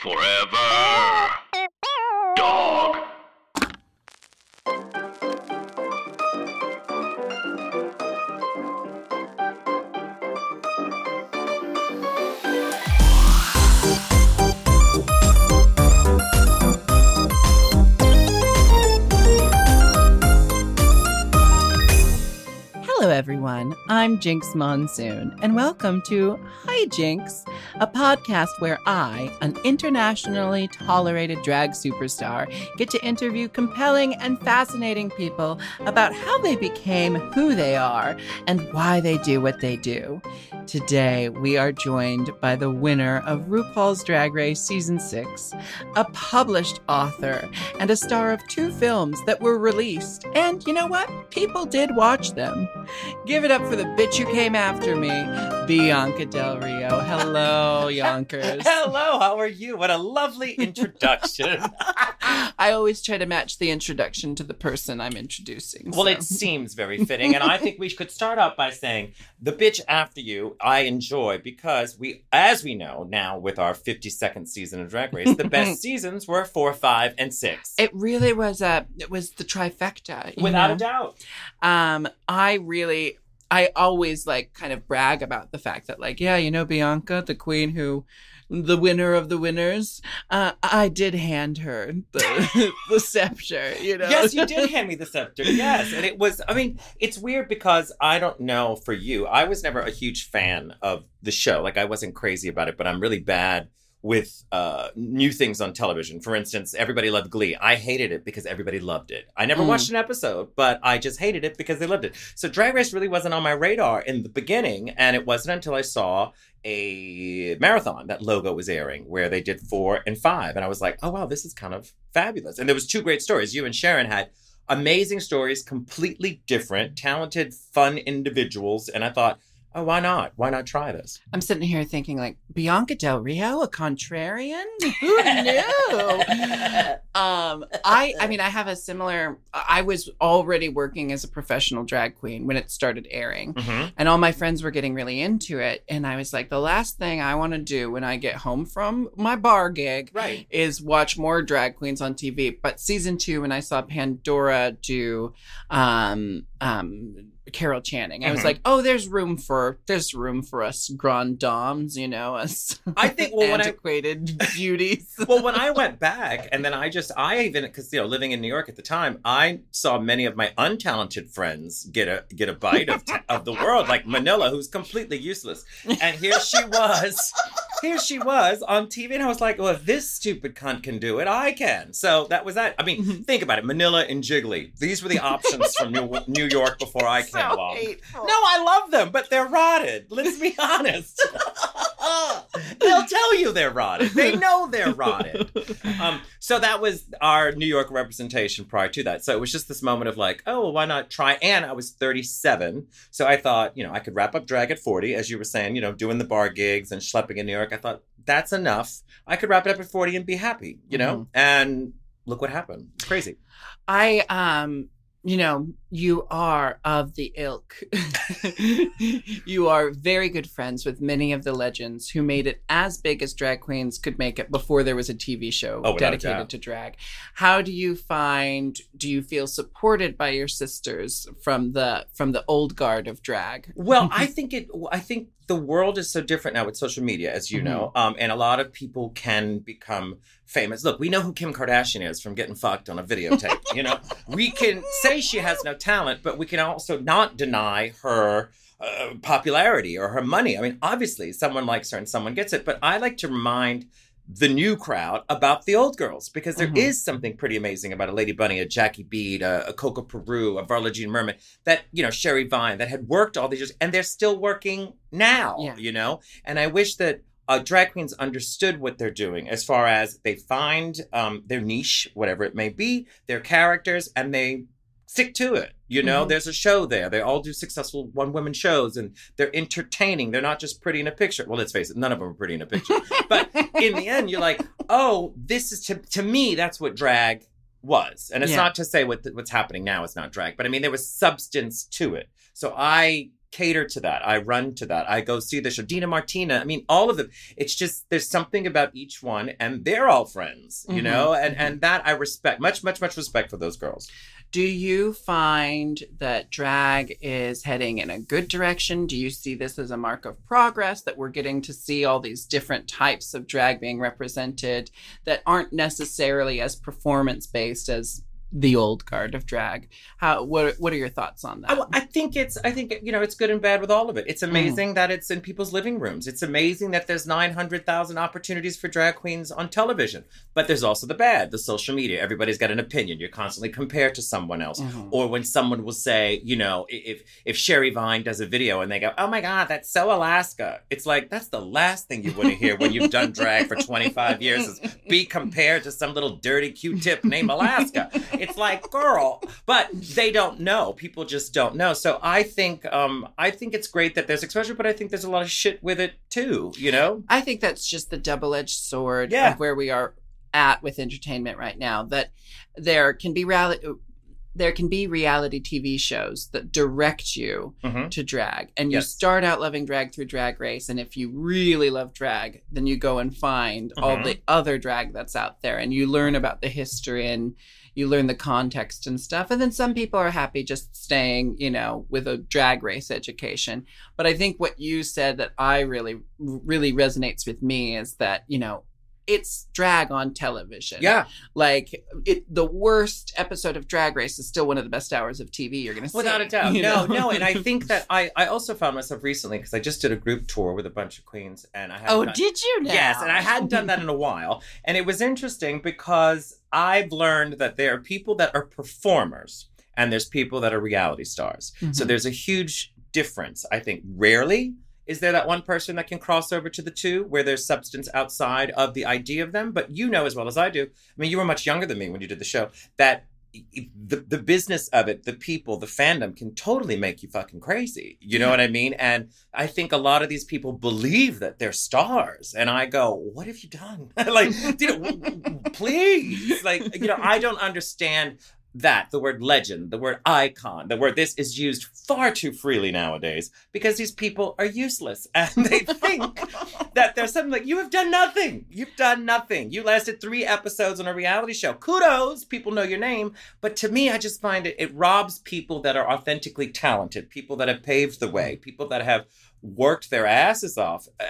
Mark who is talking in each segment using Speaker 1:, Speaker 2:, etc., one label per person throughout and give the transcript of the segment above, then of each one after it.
Speaker 1: Forever. Dog.
Speaker 2: Hello, everyone. I'm Jinkx Monsoon, and welcome to Hi Jinx, a podcast where I, an internationally tolerated drag superstar, get to interview compelling and fascinating people about how they became who they are and why they do what they do. Today, we are joined by the winner of RuPaul's Drag Race Season 6, a published author, and a star of two films that were released. And you know what? People did watch them. Give it up for the bitch who came after me, Bianca Del Rio. Hello, Yonkers.
Speaker 3: Hello, how are you? What a lovely introduction.
Speaker 2: I always try to match the introduction to the person I'm introducing.
Speaker 3: well,
Speaker 2: so.
Speaker 3: it seems very fitting. And I think we could start out by saying the bitch after you, I enjoy because we, as we know now with our 52nd season of Drag Race, the best seasons were four, five, and six.
Speaker 2: It really was a. It was the trifecta.
Speaker 3: Without
Speaker 2: know?
Speaker 3: a doubt.
Speaker 2: Um, I really, I always like kind of brag about the fact that, like, yeah, you know, Bianca, the queen who, the winner of the winners, uh, I did hand her the, the scepter, you know?
Speaker 3: Yes, you did hand me the scepter. Yes. And it was, I mean, it's weird because I don't know for you. I was never a huge fan of the show. Like, I wasn't crazy about it, but I'm really bad with uh, new things on television. For instance, everybody loved Glee. I hated it because everybody loved it. I never
Speaker 2: Mm.
Speaker 3: watched an episode, but I just hated it because they loved it. So Drag Race really wasn't on my radar in the beginning, and it wasn't until I saw a marathon that logo was airing where they did four and five and i was like oh wow this is kind of fabulous and there was two great stories you and sharon had amazing stories completely different talented fun individuals and i thought oh why not why not try this
Speaker 2: I'm sitting here thinking, like, Bianca Del Rio, a contrarian? Who knew? um i i mean i have a similar i was already working as a professional drag queen when it started airing
Speaker 3: mm-hmm.
Speaker 2: and all my friends were getting really into it and i was like the last thing i want to do when i get home from my bar gig
Speaker 3: right
Speaker 2: is watch more drag queens on tv but season two when i saw pandora do um um carol channing i was
Speaker 3: Mhm.
Speaker 2: like oh there's room for there's room for us grand dames you know us
Speaker 3: I think, well, when I-
Speaker 2: antiquated beauties
Speaker 3: well, when I went back, and then I just, I even, because you know, living in New York at the time, I saw many of my untalented friends get a get a bite of of the world, like Manila, who's completely useless, and here she was, here she was on TV, and I was like, well, if this stupid cunt can do it, I can. So that was that. I mean, think about it, Manila and Jiggly. These were the options from New, New York before I came
Speaker 2: so
Speaker 3: along.
Speaker 2: hateful.
Speaker 3: No, I love them, but they're rotted. Let's be honest. They'll tell you they're rotted. They know they're rotted. Um, so that was our New York representation prior to that. So it was just this moment of like, oh, well, why not try? And I was 37. So I thought, you know, I could wrap up drag at 40, as you were saying, you know, doing the bar gigs and schlepping in New York. I thought, that's enough. I could wrap it up at 40 and be happy, you know? And look what happened. It's crazy.
Speaker 2: I um you know, you are of the ilk. you are very good friends with many of the legends who made it as big as drag queens could make it before there was a TV show
Speaker 3: Oh,
Speaker 2: dedicated to drag. How do you find do you feel supported by your sisters from the from the old guard of drag?
Speaker 3: Well, I think it. I think the world is so different now with social media, as you know, um, and a lot of people can become famous. Look, we know who Kim Kardashian is from getting fucked on a videotape. you know, we can say she has no talent, but we can also not deny her. Uh, popularity or her money. I mean, obviously, someone likes her and someone gets it. But I like to remind the new crowd about the old girls because there is
Speaker 2: Mhm.
Speaker 3: something pretty amazing about a Lady Bunny, a Jackie Beat, a, a Coco Peru, a Varla Jean Merman that you know Sherry Vine that had worked all these years and they're still working now.
Speaker 2: Yeah.
Speaker 3: You know, and I wish that uh, drag queens understood what they're doing as far as they find um, their niche, whatever it may be, their characters, and they stick to it. You know,
Speaker 2: Mhm.
Speaker 3: there's a show there. They all do successful one woman shows and they're entertaining. They're not just pretty in a picture. Well, let's face it, none of them are pretty in a picture. but in the end, you're like, oh, this is to, to me, that's what drag was. And it's
Speaker 2: Yeah.
Speaker 3: not to say what what's happening now is not drag, but I mean, there was substance to it. So I cater to that. I run to that. I go see the show. Dina Martina. I mean, all of them. It's just there's something about each one, and they're all friends, you
Speaker 2: Mhm,
Speaker 3: know, and
Speaker 2: mhm.
Speaker 3: and that I respect. Much, much, much respect for those girls.
Speaker 2: Do you find that drag is heading in a good direction? Do you see this as a mark of progress that we're getting to see all these different types of drag being represented that aren't necessarily as performance based as the old guard of drag? How what what are your thoughts on that?
Speaker 3: I, I think it's I think you know it's good and bad with all of it.
Speaker 2: Mm.
Speaker 3: It's amazing that it's in people's living rooms. It's amazing that there's 900,000 opportunities for drag queens on television. But there's also the bad, the social media. Everybody's got an opinion. You're constantly compared to someone else.
Speaker 2: Mhm.
Speaker 3: Or when someone will say, you know, if if Sherry Vine does a video and they go, "Oh my god, that's so Alaska." It's like that's the last thing you want to hear when you've done drag for 25 years is be compared to some little dirty Q-tip named Alaska. It's like, girl, but they don't know. People just don't know. So I think um I think it's great that there's exposure, but I think there's a lot of shit with it too, you know?
Speaker 2: I think that's just the double edged sword
Speaker 3: Yeah.
Speaker 2: of where we are at with entertainment right now. That there can be reality. There can be reality TV shows that direct you
Speaker 3: Mhm.
Speaker 2: to drag, and you start out loving drag through Drag Race. And if you really love drag, then you go and find all
Speaker 3: Mhm.
Speaker 2: the other drag that's out there, and you learn about the history and you learn the context and stuff. And then some people are happy just staying, you know, with a drag race education. But I think what you said that I really, really resonates with me is that, you know, it's drag on television.
Speaker 3: Yeah.
Speaker 2: Like it, the worst episode of Drag Race is still one of the best hours of TV you're going to see.
Speaker 3: Without a doubt.
Speaker 2: you
Speaker 3: No,
Speaker 2: know?
Speaker 3: no. And I think that I, I also found myself recently because I just did a group tour with a bunch of queens and I had
Speaker 2: oh, did you now?
Speaker 3: Yes, and I hadn't done that in a while. And it was interesting because I've learned that there are people that are performers and there's people that are reality stars. So
Speaker 2: Mhm.
Speaker 3: there's a huge difference. I think rarely is there that one person that can cross over to the two where there's substance outside of the idea of them. But you know as well as I do, I mean, you were much younger than me when you did the show, that the, the business of it, the people, the fandom can totally make you fucking crazy. You know
Speaker 2: Yeah.
Speaker 3: what I mean? And I think a lot of these people believe that they're stars. And I go, what have you done? like, you know, w- w- please. Like, you know, I don't understand that the word legend, the word icon, the word this is used far too freely nowadays because these people are useless and they think that there's something like you have done nothing. You've done nothing. You lasted three episodes on a reality show. Kudos, people know your name. But to me, I just find it it robs people that are authentically talented, people that have paved the way, people that have worked their asses off. Uh,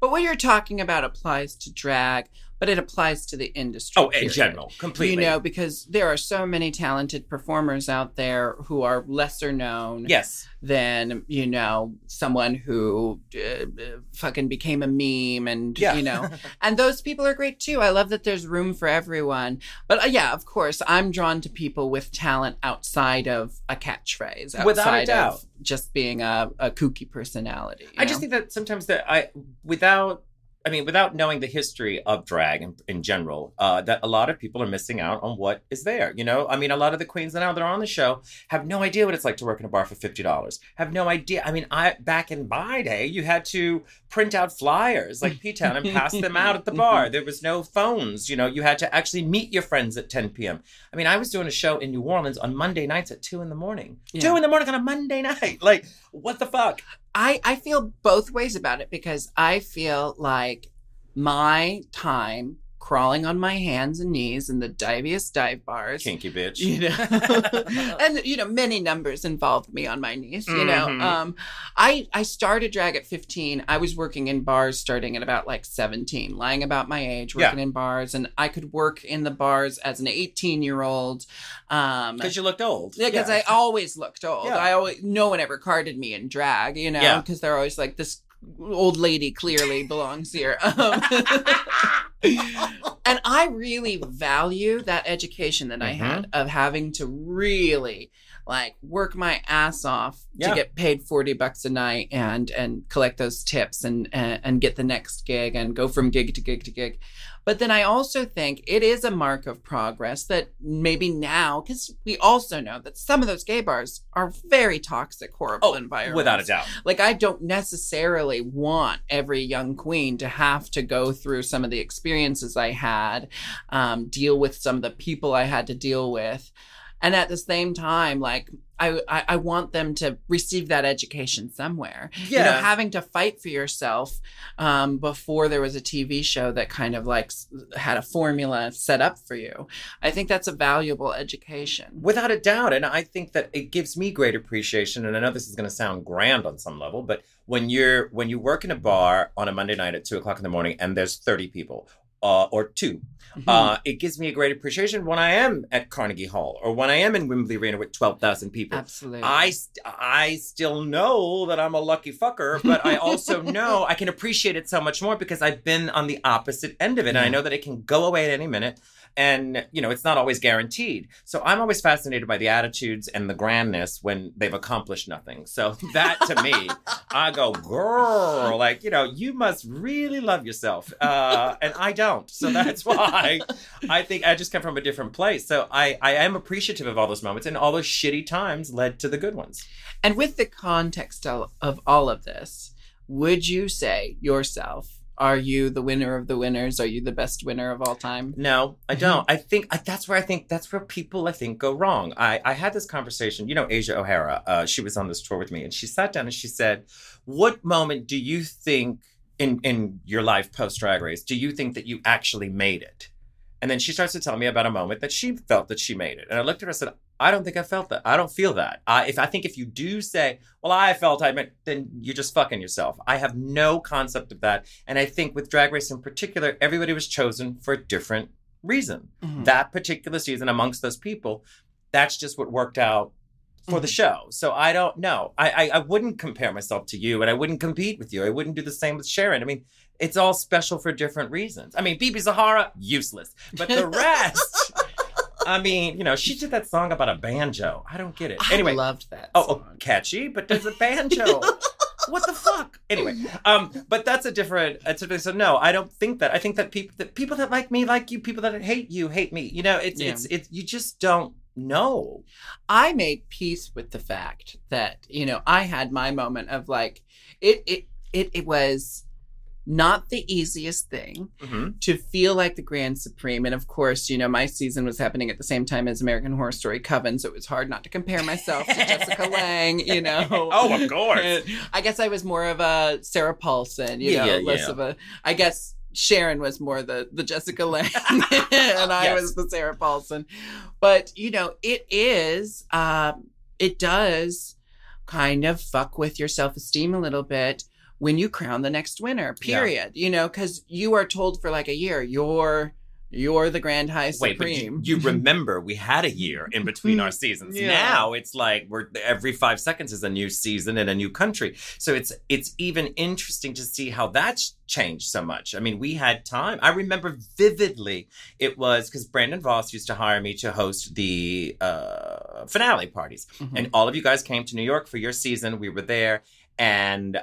Speaker 2: But what you're talking about applies to drag, but it applies to the industry.
Speaker 3: oh, in general, completely.
Speaker 2: You know, because there are so many talented performers out there who are lesser known
Speaker 3: yes.
Speaker 2: than, you know, someone who uh, fucking became a meme and,
Speaker 3: Yeah.
Speaker 2: you know, and those people are great too. I love that there's room for everyone. But uh, yeah, of course, I'm drawn to people with talent outside of a catchphrase, outside
Speaker 3: Without a doubt.
Speaker 2: of just being a, a kooky personality.
Speaker 3: I just think that sometimes that I, without, I mean, without knowing the history of drag in, in general, uh, that a lot of people are missing out on what is there. You know, I mean, a lot of the queens now that are on the show have no idea what it's like to work in a bar for fifty dollars. Have no idea. I mean, I back in my day, you had to print out flyers like P Town and pass them out at the bar. There was no phones. You know, you had to actually meet your friends at ten p.m. I mean, I was doing a show in New Orleans on Monday nights at two in the morning.
Speaker 2: Yeah.
Speaker 3: Two in the morning on a Monday night. Like, what the fuck?
Speaker 2: I, I feel both ways about it because I feel like my time crawling on my hands and knees in the diviest dive bars.
Speaker 3: Kinky bitch.
Speaker 2: You know, and you know, many numbers involved me on my knees. You know,
Speaker 3: Mhm.
Speaker 2: um, I I started drag at fifteen. I was working in bars starting at about like seventeen, lying about my age,
Speaker 3: Yeah.
Speaker 2: working in bars, and I could work in the bars as an eighteen year old. Um,
Speaker 3: Because you looked old.
Speaker 2: yeah, because I always looked old.
Speaker 3: Yeah.
Speaker 2: I always no one ever carded me in drag, you know,
Speaker 3: Yeah.
Speaker 2: because they're always like this old lady clearly belongs here. Um, and I really value that education that I
Speaker 3: Mhm.
Speaker 2: had of having to really like work my ass off
Speaker 3: Yeah.
Speaker 2: to get paid 40 bucks a night and and collect those tips and, and and get the next gig and go from gig to gig to gig but then i also think it is a mark of progress that maybe now because we also know that some of those gay bars are very toxic horrible
Speaker 3: Oh,
Speaker 2: environments
Speaker 3: without a doubt.
Speaker 2: like I don't necessarily want every young queen to have to go through some of the experiences I had, um, deal with some of the people I had to deal with. And at the same time, like I, I I want them to receive that education somewhere. You know,
Speaker 3: Yeah.
Speaker 2: having to fight for yourself um, before there was a TV show that kind of like had a formula set up for you. I think that's a valuable education.
Speaker 3: Without a doubt. And I think that it gives me great appreciation. And I know this is going to sound grand on some level, but when you're when you work in a bar on a Monday night at two o'clock in the morning and there's 30 people uh, or two,
Speaker 2: Mhm.
Speaker 3: uh, it gives me a great appreciation when I am at Carnegie Hall or when I am in Wembley Arena with 12,000 people.
Speaker 2: Absolutely.
Speaker 3: I st- I still know that I'm a lucky fucker, but I also know I can appreciate it so much more because I've been on the opposite end of it, and I know that it can go away at any minute, and you know it's not always guaranteed. So I'm always fascinated by the attitudes and the grandness when they've accomplished nothing. So that to me, I go, girl, like you know, you must really love yourself, uh, and I don't. So that's why I think I just come from a different place. So I I am appreciative of all those moments, and all those shitty times led to the good ones.
Speaker 2: And with the context of, of all of this, would you say yourself, are you the winner of the winners? Are you the best winner of all time?
Speaker 3: No, I
Speaker 2: Mm-hmm.
Speaker 3: don't. I think I, that's where I think that's where people I think go wrong. I I had this conversation. You know, Asia O'Hara. Uh, she was on this tour with me, and she sat down and she said, "What moment do you think in in your life post Drag Race do you think that you actually made it?" And then she starts to tell me about a moment that she felt that she made it. And I looked at her and said, I don't think I felt that. I don't feel that. I, if I think if you do say, well, I felt I meant, then you're just fucking yourself. I have no concept of that. And I think with Drag Race in particular, everybody was chosen for a different reason.
Speaker 2: Mhm.
Speaker 3: That particular season amongst those people, that's just what worked out for the show. So I don't know. I, I I wouldn't compare myself to you, and I wouldn't compete with you. I wouldn't do the same with Sharon. I mean, it's all special for different reasons. I mean, BeBe Zahara, useless, but the rest. I mean, you know, she did that song about a banjo. I don't get it. Anyway,
Speaker 2: loved that.
Speaker 3: oh, oh, catchy, but there's a banjo. what the fuck? Anyway, um, but that's a different. It's a, so no, I don't think that. I think that people that people that like me like you. People that hate you hate me. You know, it's
Speaker 2: Yeah.
Speaker 3: it's it's you just don't know.
Speaker 2: I made peace with the fact that, you know, I had my moment of like, it, it, it, it was not the easiest thing
Speaker 3: Mm-hmm.
Speaker 2: to feel like the grand supreme and of course you know my season was happening at the same time as american horror story coven so it was hard not to compare myself to jessica lang you know
Speaker 3: Oh, of course.
Speaker 2: And i guess i was more of a sarah paulson you
Speaker 3: Yeah,
Speaker 2: know
Speaker 3: yeah,
Speaker 2: less
Speaker 3: yeah.
Speaker 2: of a i guess sharon was more the the jessica lange and i
Speaker 3: Yes.
Speaker 2: was the sarah paulson but you know it is um it does kind of fuck with your self-esteem a little bit when you crown the next winner
Speaker 3: Yeah.
Speaker 2: period you know because you are told for like a year you're you're the grand high
Speaker 3: Wait, but you,
Speaker 2: supreme
Speaker 3: you remember we had a year in between our seasons.
Speaker 2: Yeah.
Speaker 3: Now it's like we're every five seconds is a new season in a new country. So it's it's even interesting to see how that's changed so much. I mean, we had time. I remember vividly. It was because Brandon Voss used to hire me to host the uh, finale parties,
Speaker 2: Mhm.
Speaker 3: and all of you guys came to New York for your season. We were there, and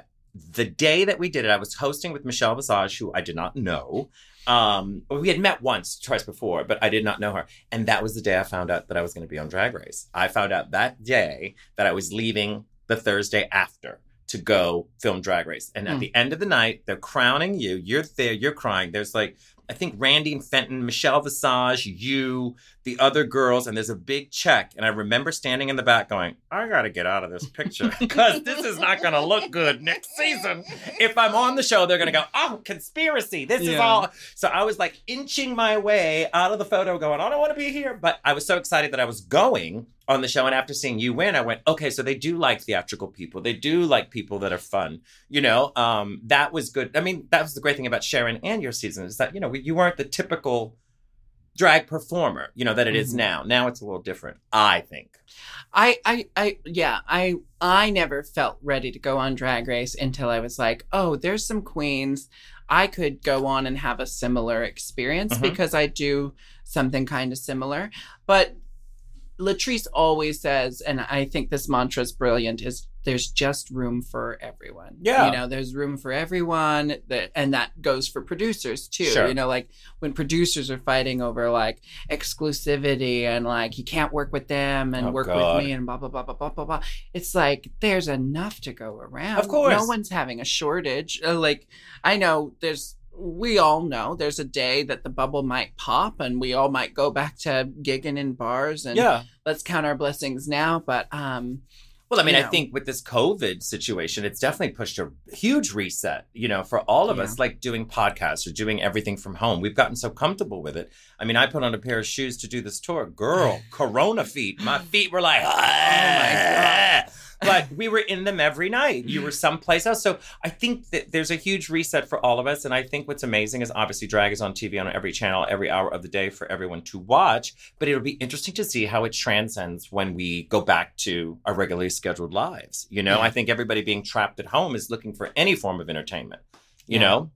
Speaker 3: the day that we did it, I was hosting with Michelle Visage, who I did not know. Um, we had met once, twice before, but I did not know her. And that was the day I found out that I was going to be on Drag Race. I found out that day that I was leaving the Thursday after to go film Drag Race. And at
Speaker 2: Mm.
Speaker 3: the end of the night, they're crowning you. You're there, you're crying. There's like, I think Randy and Fenton, Michelle Visage, you, the other girls, and there's a big check. And I remember standing in the back going, I got to get out of this picture because this is not to look good next season. If I'm on the show, they're to go, oh, conspiracy. This is all. So I was like inching my way out of the photo going, I don't want to be here. But I was so excited that I was going on the show. And after seeing you win, I went, okay, so they do like theatrical people. They do like people that are fun. You know, um, that was good. I mean, that was the great thing about Sharon and your season is that, you know, you weren't the typical drag performer, you know, that it is
Speaker 2: Mhm.
Speaker 3: now. Now it's a little different, I think.
Speaker 2: I, I, I, yeah, I, I never felt ready to go on Drag Race until I was like, oh, there's some queens. I could go on and have a similar experience
Speaker 3: Mhm.
Speaker 2: because I do something kind of similar. But Latrice always says, and I think this mantra is brilliant, is there's just room for everyone.
Speaker 3: Yeah.
Speaker 2: You know, there's room for everyone that and that goes for producers too.
Speaker 3: Sure.
Speaker 2: You know, like when producers are fighting over like exclusivity and like you can't work with them and
Speaker 3: Oh,
Speaker 2: work
Speaker 3: God.
Speaker 2: with me and blah blah blah blah blah blah blah. It's like there's enough to go around.
Speaker 3: Of course.
Speaker 2: No one's having a shortage. Uh, Like I know there's we all know there's a day that the bubble might pop and we all might go back to gigging in bars and
Speaker 3: yeah.
Speaker 2: let's count our blessings now. But um,
Speaker 3: Well, I mean,
Speaker 2: you
Speaker 3: I think with this COVID situation, it's definitely pushed a huge reset, you know, for all of
Speaker 2: Yeah.
Speaker 3: us, like doing podcasts or doing everything from home. We've gotten so comfortable with it. I mean, I put on a pair of shoes to do this tour. Girl, Corona feet. My feet were like,
Speaker 2: Oh my
Speaker 3: "Ah." But we were in them every night. You were someplace else. So I think that there's a huge reset for all of us. And I think what's amazing is obviously drag is on TV on every channel, every hour of the day for everyone to watch. But it'll be interesting to see how it transcends when we go back to our regularly scheduled lives. You know,
Speaker 2: Yeah.
Speaker 3: I think everybody being trapped at home is looking for any form of entertainment. You
Speaker 2: Yeah.
Speaker 3: know?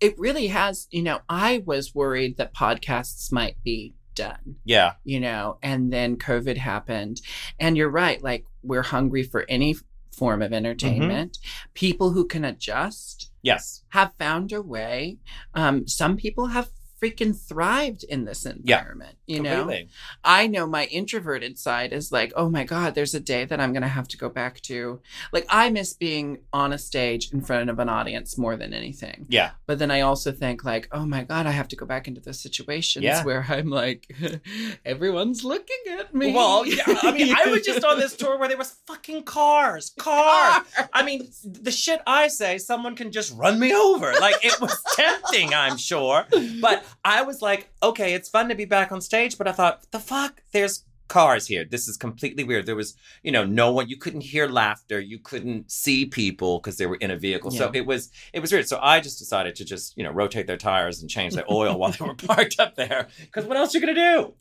Speaker 2: it really has, you know, I was worried that podcasts might be done,
Speaker 3: Yeah.
Speaker 2: you know, and then COVID happened. And you're right, like we're hungry for any form of entertainment. People who can adjust
Speaker 3: Yes.
Speaker 2: have found a way. Um, some people have freaking thrived in this environment. You know,
Speaker 3: Completely.
Speaker 2: I know my introverted side is like, oh my God, there's a day that I'm going to have to go back to. Like, I miss being on a stage in front of an audience more than anything.
Speaker 3: Yeah.
Speaker 2: But then I also think, like, oh my God, I have to go back into those situations
Speaker 3: Yeah.
Speaker 2: where I'm like, everyone's looking at me.
Speaker 3: Well, yeah. I mean, I was just on this tour where there was fucking cars, cars. I mean, the shit I say, someone can just run me over. Like it was tempting, I'm sure. But I was like, okay, it's fun to be back on stage. But I thought, the fuck, there's cars here. This is completely weird. There was, you know, no one. You couldn't hear laughter. You couldn't see people because they were in a vehicle. So it was, it was weird. So I just decided to just, you know, rotate their tires and change their oil while they were parked up there. Because what else are you gonna do?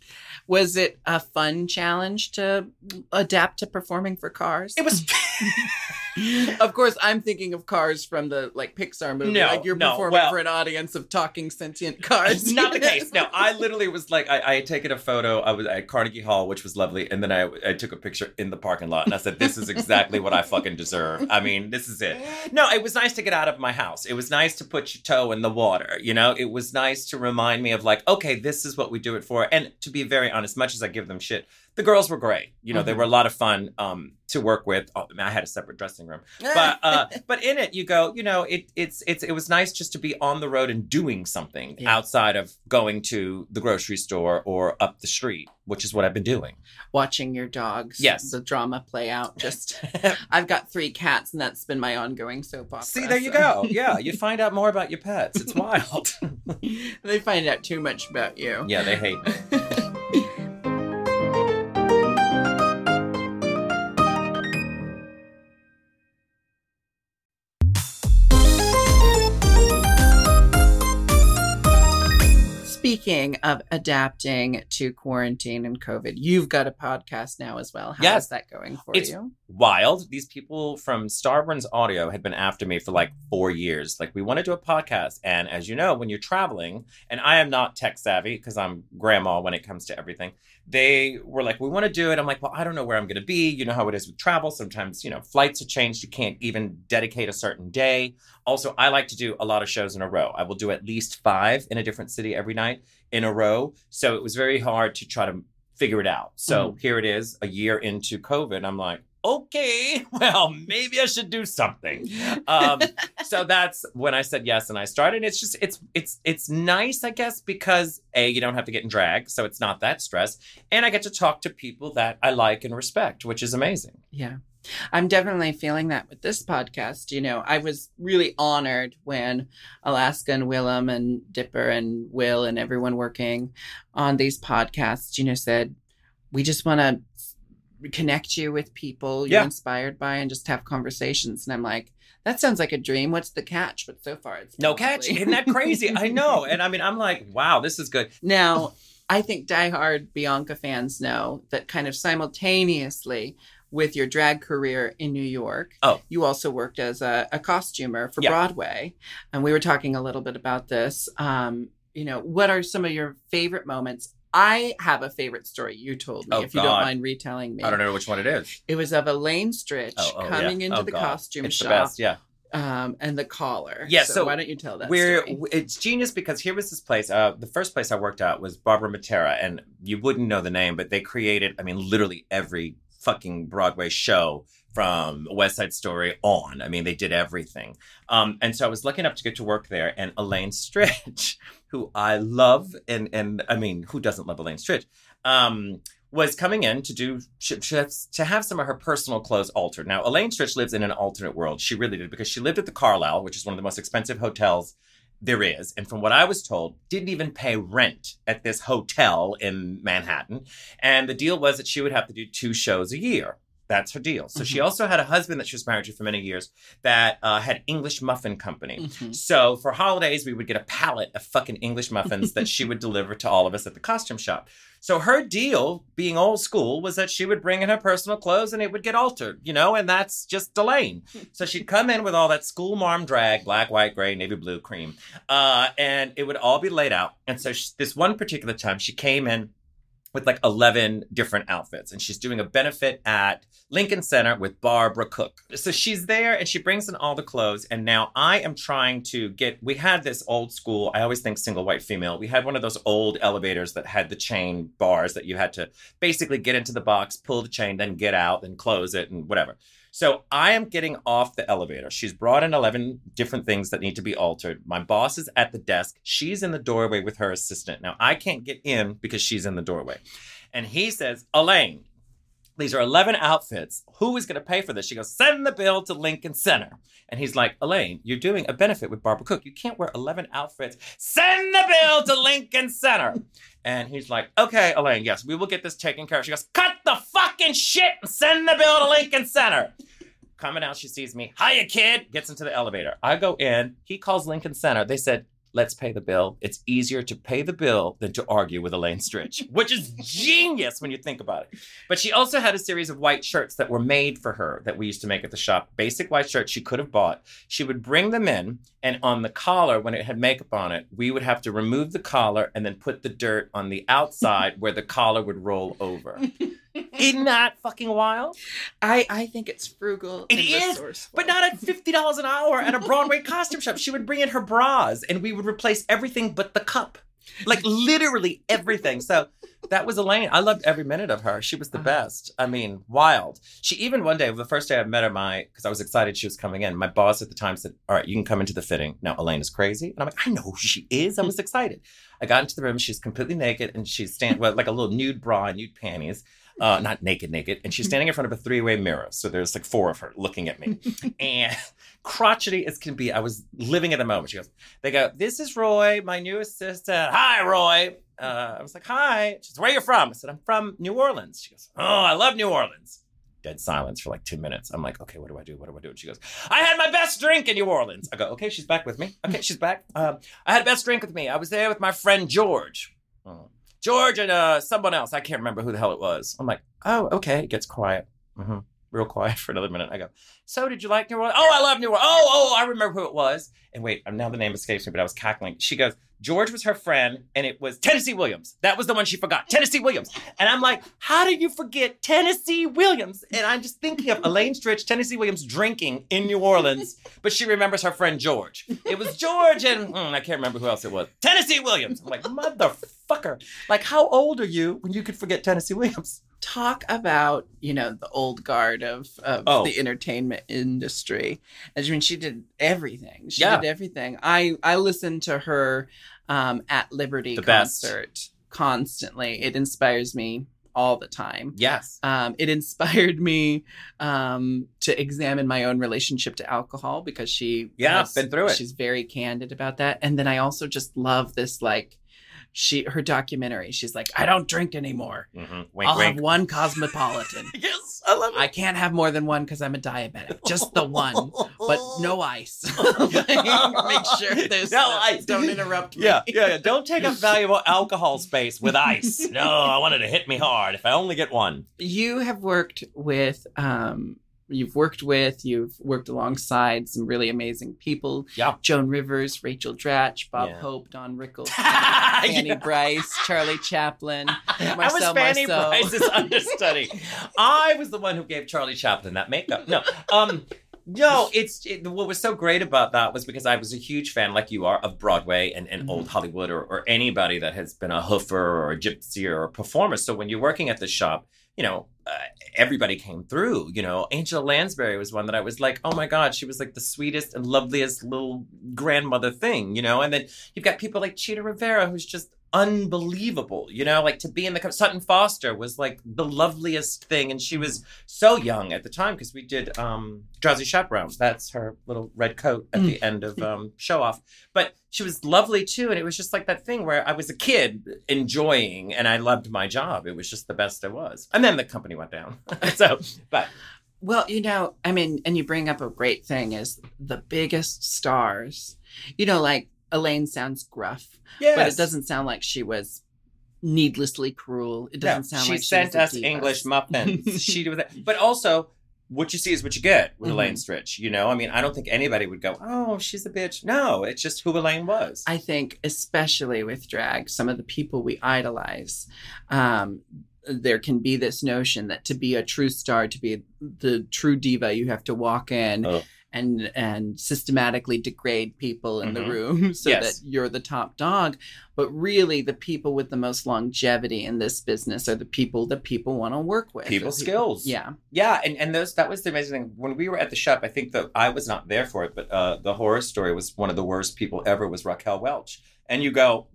Speaker 2: Was it a fun challenge to adapt to performing for cars?
Speaker 3: It was.
Speaker 2: of course, I'm thinking of cars from the like Pixar movie.
Speaker 3: No,
Speaker 2: like you're
Speaker 3: no,
Speaker 2: performing
Speaker 3: well-
Speaker 2: for an audience of talking sentient cars.
Speaker 3: not the case. No, I literally was like, I, I had taken a photo. I was at Carnegie Hall, which was lovely, and then I, I took a picture in the parking lot, and I said, "This is exactly what I fucking deserve." I mean, this is it. No, it was nice to get out of my house. It was nice to put your toe in the water. You know, it was nice to remind me of like, okay, this is what we do it for. And to be very honest, much as I give them shit, the girls were great. You know, they
Speaker 2: Mhm.
Speaker 3: were a lot of fun um, to work with. Oh, I had a separate dressing room but uh but in it you go you know it it's it's it was nice just to be on the road and doing something
Speaker 2: Yeah.
Speaker 3: outside of going to the grocery store or up the street which is what i've been doing
Speaker 2: watching your dogs.
Speaker 3: Yes.
Speaker 2: the drama play out. Just I've got three cats, and that's been my ongoing soap opera.
Speaker 3: see there you
Speaker 2: so-
Speaker 3: go yeah you find out more about your pets it's wild
Speaker 2: they find out too much about you.
Speaker 3: yeah they hate me
Speaker 2: Speaking of adapting to quarantine and COVID, you've got a podcast now as well. How's
Speaker 3: Yes.
Speaker 2: that going for
Speaker 3: It's-
Speaker 2: you?
Speaker 3: wild. These people from Starburns Audio had been after me for like four years. Like, we want to do a podcast. And as you know, when you're traveling, and I am not tech savvy because I'm grandma when it comes to everything, they were like, we want to do it. I'm like, well, I don't know where I'm going to be. You know how it is with travel. Sometimes, you know, flights are changed. You can't even dedicate a certain day. Also, I like to do a lot of shows in a row. I will do at least five in a different city every night in a row. So it was very hard to try to figure it out. So mm. here it is, a year into COVID. I'm like, okay, well, maybe I should do something. Um, so that's when I said yes and I started. It's just it's it's it's nice, I guess, because A, you don't have to get in drag, so it's not that stress. And I get to talk to people that I like and respect, which is amazing.
Speaker 2: Yeah. I'm definitely feeling that with this podcast. You know, I was really honored when Alaska and Willam and Dipper and Will and everyone working on these podcasts, you know, said, we just want to connect you with people you're
Speaker 3: Yeah.
Speaker 2: inspired by and just have conversations. And I'm like, that sounds like a dream. What's the catch? But so far, it's
Speaker 3: No catch. Isn't that crazy? I know. And I mean, I'm like, wow, this is good.
Speaker 2: Now, I think diehard Bianca fans know that kind of simultaneously with your drag career in New York,
Speaker 3: Oh.
Speaker 2: you also worked as a, a costumer for
Speaker 3: Yeah.
Speaker 2: Broadway. And we were talking a little bit about this. Um, you know, what are some of your favorite moments? I have a favorite story you told me,
Speaker 3: Oh,
Speaker 2: if you don't mind retelling me.
Speaker 3: I don't know which one it is.
Speaker 2: It was of Elaine Stritch
Speaker 3: Oh, oh,
Speaker 2: coming
Speaker 3: yeah.
Speaker 2: into
Speaker 3: Oh,
Speaker 2: the
Speaker 3: God.
Speaker 2: costume
Speaker 3: It's the
Speaker 2: shop
Speaker 3: best. Yeah.
Speaker 2: um, and the collar.
Speaker 3: Yeah, so
Speaker 2: why don't you tell that
Speaker 3: We're
Speaker 2: story?
Speaker 3: it's genius because here was this place. Uh, the first place I worked at was Barbara Matera, and you wouldn't know the name, but they created, I mean, literally every fucking Broadway show from West Side Story on. I mean, they did everything. Um, and so I was lucky enough to get to work there. And Elaine Stritch, who I love, and and I mean, who doesn't love Elaine Stritch? Um, was coming in to do shifts to have some of her personal clothes altered. Now, Elaine Stritch lives in an alternate world. She really did because she lived at the Carlyle, which is one of the most expensive hotels there is. And from what I was told, didn't even pay rent at this hotel in Manhattan. And the deal was that she would have to do two shows a year. That's her deal. So she
Speaker 2: Mhm.
Speaker 3: also had a husband that she was married to for many years that uh, had English Muffin Company.
Speaker 2: Mhm.
Speaker 3: So for holidays, we would get a pallet of fucking English muffins that she would deliver to all of us at the costume shop. So her deal, being old school, was that she would bring in her personal clothes and it would get altered, you know, and that's just Elaine. So she'd come in with all that school marm drag, black, white, gray, navy blue, cream, uh, and it would all be laid out. And so she, this one particular time, she came in with like 11 different outfits and she's doing a benefit at Lincoln Center with Barbara Cook. So she's there and she brings in all the clothes and now I am trying to get we had this old school I always think single white female. We had one of those old elevators that had the chain bars that you had to basically get into the box, pull the chain, then get out, then close it and whatever. So I am getting off the elevator. She's brought in 11 different things that need to be altered. My boss is at the desk. She's in the doorway with her assistant. Now I can't get in because she's in the doorway. And he says, Elaine, these are 11 outfits. Who is going to pay for this? She goes, send the bill to Lincoln Center. And he's like, Elaine, you're doing a benefit with Barbara Cook. You can't wear 11 outfits. Send the bill to Lincoln Center. And he's like, okay, Elaine, yes, we will get this taken care of. She goes, cut the fucking shit and send the bill to Lincoln Center. Coming out, she sees me. Hiya, kid. Gets into the elevator. I go in. He calls Lincoln Center. They said, let's pay the bill. It's easier to pay the bill than to argue with Elaine Stritch, which is genius when you think about it. But she also had a series of white shirts that were made for her that we used to make at the shop. Basic white shirts she could have bought. She would bring them in, and on the collar, when it had makeup on it, we would have to remove the collar and then put the dirt on the outside where the collar would roll over. Isn't that fucking wild?
Speaker 2: I I think it's frugal.
Speaker 3: It is. But not at fifty dollars an hour at a Broadway costume shop. She would bring in her bras, and we would replace everything but the cup, like literally everything. So that was Elaine. I loved every minute of her. She was the uh-huh. best. I mean, wild. She even one day, the first day I met her, my because I was excited she was coming in. My boss at the time said, "All right, you can come into the fitting." Now Elaine is crazy, and I'm like, I know who she is. I was excited. I got into the room. She's completely naked, and she's standing well, like a little nude bra and nude panties. Uh, not naked, naked, and she's standing in front of a three-way mirror. So there's like four of her looking at me, and crotchety as can be. I was living at the moment. She goes, they go, "This is Roy, my new assistant. Hi, Roy." Uh, I was like, "Hi." She says, "Where are you from?" I said, "I'm from New Orleans." She goes, "Oh, I love New Orleans." Dead silence for like two minutes. I'm like, "Okay, what do I do? What do I do?" And she goes, "I had my best drink in New Orleans." I go, "Okay, she's back with me. Okay, she's back. Um, I had a best drink with me. I was there with my friend George." Oh. George and uh, someone else. I can't remember who the hell it was. I'm like, oh, okay. It gets quiet. hmm Real quiet for another minute. I go, so did you like New Orleans? Oh, I love New Orleans. Oh, oh, I remember who it was. And wait, now the name escapes me, but I was cackling. She goes, George was her friend, and it was Tennessee Williams. That was the one she forgot. Tennessee Williams. And I'm like, how did you forget Tennessee Williams? And I'm just thinking of Elaine Stritch, Tennessee Williams drinking in New Orleans, but she remembers her friend George. It was George and mm, I can't remember who else it was. Tennessee Williams. I'm like, motherfucker. Like, how old are you when you could forget Tennessee Williams?
Speaker 2: talk about you know the old guard of, of
Speaker 3: Oh.
Speaker 2: the entertainment industry i mean she did everything she
Speaker 3: Yeah.
Speaker 2: did everything i i listened to her um at liberty
Speaker 3: The best.
Speaker 2: concert constantly it inspires me all the time
Speaker 3: Yes.
Speaker 2: um, it inspired me um, to examine my own relationship to alcohol because she
Speaker 3: Yeah,
Speaker 2: has-
Speaker 3: been through it.
Speaker 2: She's very candid about that, and then I also just love this like she her documentary. She's like, I don't drink anymore.
Speaker 3: Mm-hmm. Wink,
Speaker 2: I'll
Speaker 3: wink.
Speaker 2: have one cosmopolitan.
Speaker 3: Yes, I love it.
Speaker 2: I can't have more than one because I'm a diabetic. Just the one, but no ice. Make sure there's
Speaker 3: No ice.
Speaker 2: Don't interrupt me.
Speaker 3: Yeah, yeah, yeah. Don't take up valuable alcohol space with ice. No, I wanted to hit me hard. If I only get one.
Speaker 2: you have worked with um you've worked with you've worked alongside some really amazing people
Speaker 3: Yeah.
Speaker 2: joan rivers rachel dratch bob
Speaker 3: Yeah.
Speaker 2: hope don rickles fanny
Speaker 3: Yeah.
Speaker 2: Brice, Charlie Chaplin.
Speaker 3: I was
Speaker 2: Marcel
Speaker 3: Fanny
Speaker 2: Marceau.
Speaker 3: Brice's understudy. I was the one who gave Charlie Chaplin that makeup. No, um, No, it's it, what was so great about that was because I was a huge fan, like you are, of Broadway and, and
Speaker 2: Mhm.
Speaker 3: old Hollywood or, or anybody that has been a hoofer or a gypsy or a performer. So when you're working at the shop, you know, uh, everybody came through. You know, Angela Lansbury was one that I was like, oh my God, she was like the sweetest and loveliest little grandmother thing, you know? And then you've got people like Chita Rivera, who's just unbelievable, you know? Like to be in the, Sutton Foster was like the loveliest thing. And she was so young at the time because we did um, Drowsy Chaperone. That's her little red coat at the end of um, Show Off. But she was lovely too. And it was just like that thing where I was a kid enjoying and I loved my job. It was just the best it was. And then the company went down. so, but
Speaker 2: Well, you know, I mean, and you bring up a great thing is the biggest stars. You know, like Elaine sounds gruff,
Speaker 3: yeah.
Speaker 2: but it doesn't sound like she was needlessly cruel. It doesn't sound
Speaker 3: she
Speaker 2: like she
Speaker 3: sent us. English muffins. she did that. But also, what you see is what you get with
Speaker 2: Mhm.
Speaker 3: Elaine Stritch. You know, I mean, I don't think anybody would go, "Oh, she's a bitch." No, it's just who Elaine was.
Speaker 2: I think, especially with drag, some of the people we idolize, um, there can be this notion that to be a true star, to be the true diva, you have to walk in
Speaker 3: Oh.
Speaker 2: And and systematically degrade people in the
Speaker 3: Mhm.
Speaker 2: room so
Speaker 3: Yes.
Speaker 2: that you're the top dog. But really, the people with the most longevity in this business are the people that people want to work with.
Speaker 3: People skills.
Speaker 2: Yeah.
Speaker 3: Yeah, and, and those that was the amazing thing. When we were at the shop, I think that I was not there for it, but uh, the horror story was one of the worst people ever was Raquel Welch. And you go,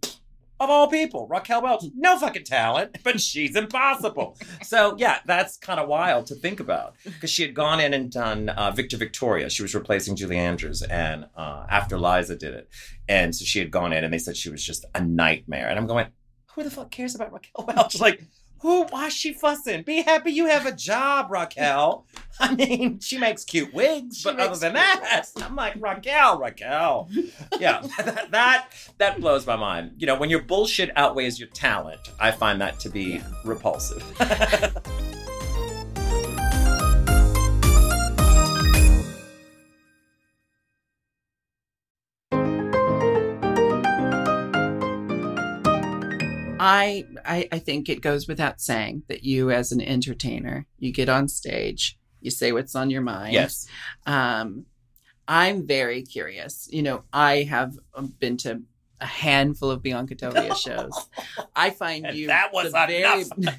Speaker 3: of all people, Raquel Welch, no fucking talent, but she's impossible. so yeah, that's kind of wild to think about because she had gone in and done uh, Victor Victoria. She was replacing Julie Andrews, and uh, after Liza did it, and so she had gone in, and they said she was just a nightmare. And I'm going, who the fuck cares about Raquel Welch? Like. Who? Why is she fussing? Be happy you have a job, Raquel. I mean, she makes cute wigs,
Speaker 2: She
Speaker 3: but other than that, I'm like Raquel, Raquel. Yeah, that, that that blows my mind. You know, when your bullshit outweighs your talent, I find that to be repulsive.
Speaker 2: I, I I think it goes without saying that you as an entertainer, you get on stage, you say what's on your mind.
Speaker 3: yes.
Speaker 2: Um, I'm very curious. You know, I have um, been to a handful of Bianca Del Rio shows. I find
Speaker 3: And
Speaker 2: you
Speaker 3: that was
Speaker 2: the very.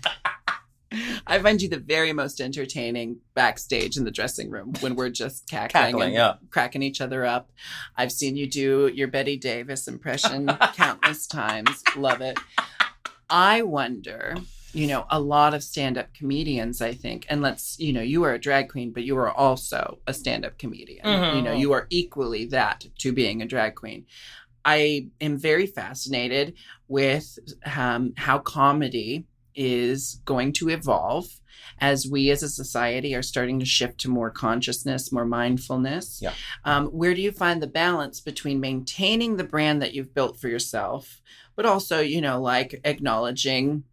Speaker 2: I find you the very most entertaining backstage in the dressing room when we're just cackling,
Speaker 3: Cackling,
Speaker 2: and
Speaker 3: yeah.
Speaker 2: cracking each other up. I've seen you do your Bette Davis impression countless times. Love it. I wonder, you know, a lot of stand up comedians, I think, and let's, you know, you are a drag queen, but you are also a stand up comedian.
Speaker 3: Mhm.
Speaker 2: You know, you are equally that to being a drag queen. I am very fascinated with um, how comedy is going to evolve as we as a society are starting to shift to more consciousness, more mindfulness.
Speaker 3: Yeah.
Speaker 2: Um, where do you find the balance between maintaining the brand that you've built for yourself, but also, you know, like acknowledging,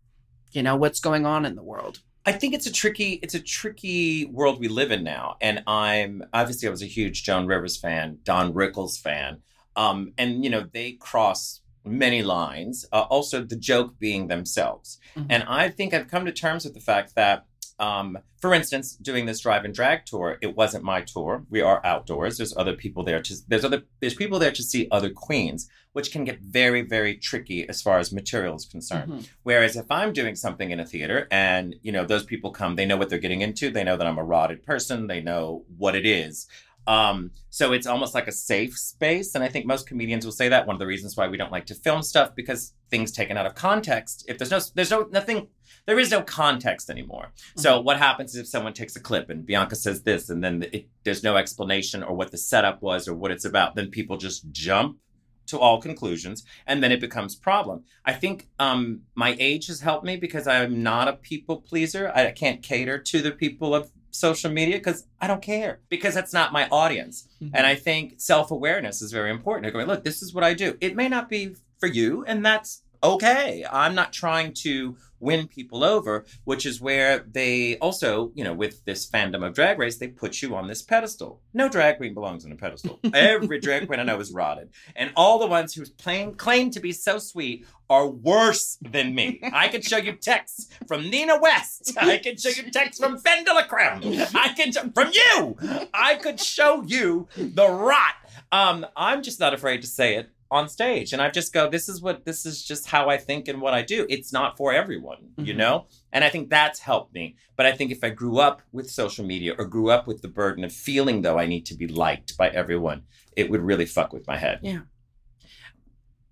Speaker 2: you know, what's going on in the world?
Speaker 3: I think it's a tricky it's a tricky world we live in now. And I'm obviously I was a huge Joan Rivers fan, Don Rickles fan. Um, and you know, they cross many lines. Uh, also the joke being themselves.
Speaker 2: Mhm.
Speaker 3: And I think I've come to terms with the fact that um, for instance, doing this drive and drag tour, it wasn't my tour. We are outdoors. There's other people there to there's other there's people there to see other queens, which can get very, very tricky as far as material is concerned.
Speaker 2: Mhm.
Speaker 3: Whereas if I'm doing something in a theater and, you know, those people come, they know what they're getting into. They know that I'm a rotted person. They know what it is. Um, so it's almost like a safe space. And I think most comedians will say that. One of the reasons why we don't like to film stuff because things taken out of context. If there's no, there's no, nothing, there is no context anymore. So what happens is if someone takes a clip and Bianca says this and then it, there's no explanation or what the setup was or what it's about, then people just jump to all conclusions and then it becomes problem i think um my age has helped me because i'm not a people pleaser i can't cater to the people of social media because i don't care because that's not my audience
Speaker 2: Mhm.
Speaker 3: and i think self-awareness is very important going look this is what i do it may not be for you and that's okay. I'm not trying to win people over, which is where they also, you know, with this fandom of Drag Race, they put you on this pedestal. No drag queen belongs on a pedestal. Every drag queen I know is rotted. And all the ones who claim, claim to be so sweet are worse than me. I can show you texts from Nina West. I can show you texts from Fendela Creme. I can, from you. I could show you the rot. Um, I'm just not afraid to say it on stage. And i just go this is what this is just how i think and what i do. It's not for everyone you
Speaker 2: Mhm.
Speaker 3: know? And i think that's helped me. But i think if i grew up with social media or grew up with the burden of feeling though i need to be liked by everyone it would really fuck with my head.
Speaker 2: Yeah.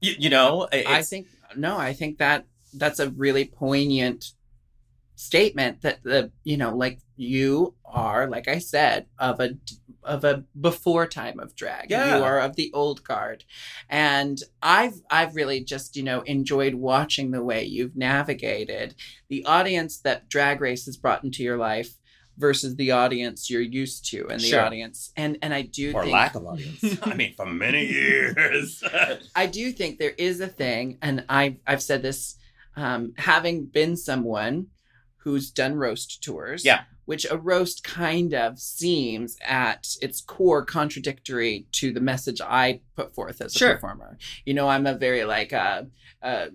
Speaker 3: you, you know
Speaker 2: I think no, I think that that's a really poignant statement that the you know like you are like I said of a of a before time of drag.
Speaker 3: Yeah.
Speaker 2: You are of the old guard. And I've I've really just, you know, enjoyed watching the way you've navigated the audience that drag race has brought into your life versus the audience you're used to and the
Speaker 3: Sure.
Speaker 2: audience. And and I do
Speaker 3: or
Speaker 2: think
Speaker 3: lack of audience i mean for many years
Speaker 2: I do think there is a thing, and I've I've said this, um, having been someone who's done roast tours.
Speaker 3: Yeah.
Speaker 2: Which a roast kind of seems at its core contradictory to the message I put forth as a
Speaker 3: Sure.
Speaker 2: performer. You know, I'm a very like uh, uh,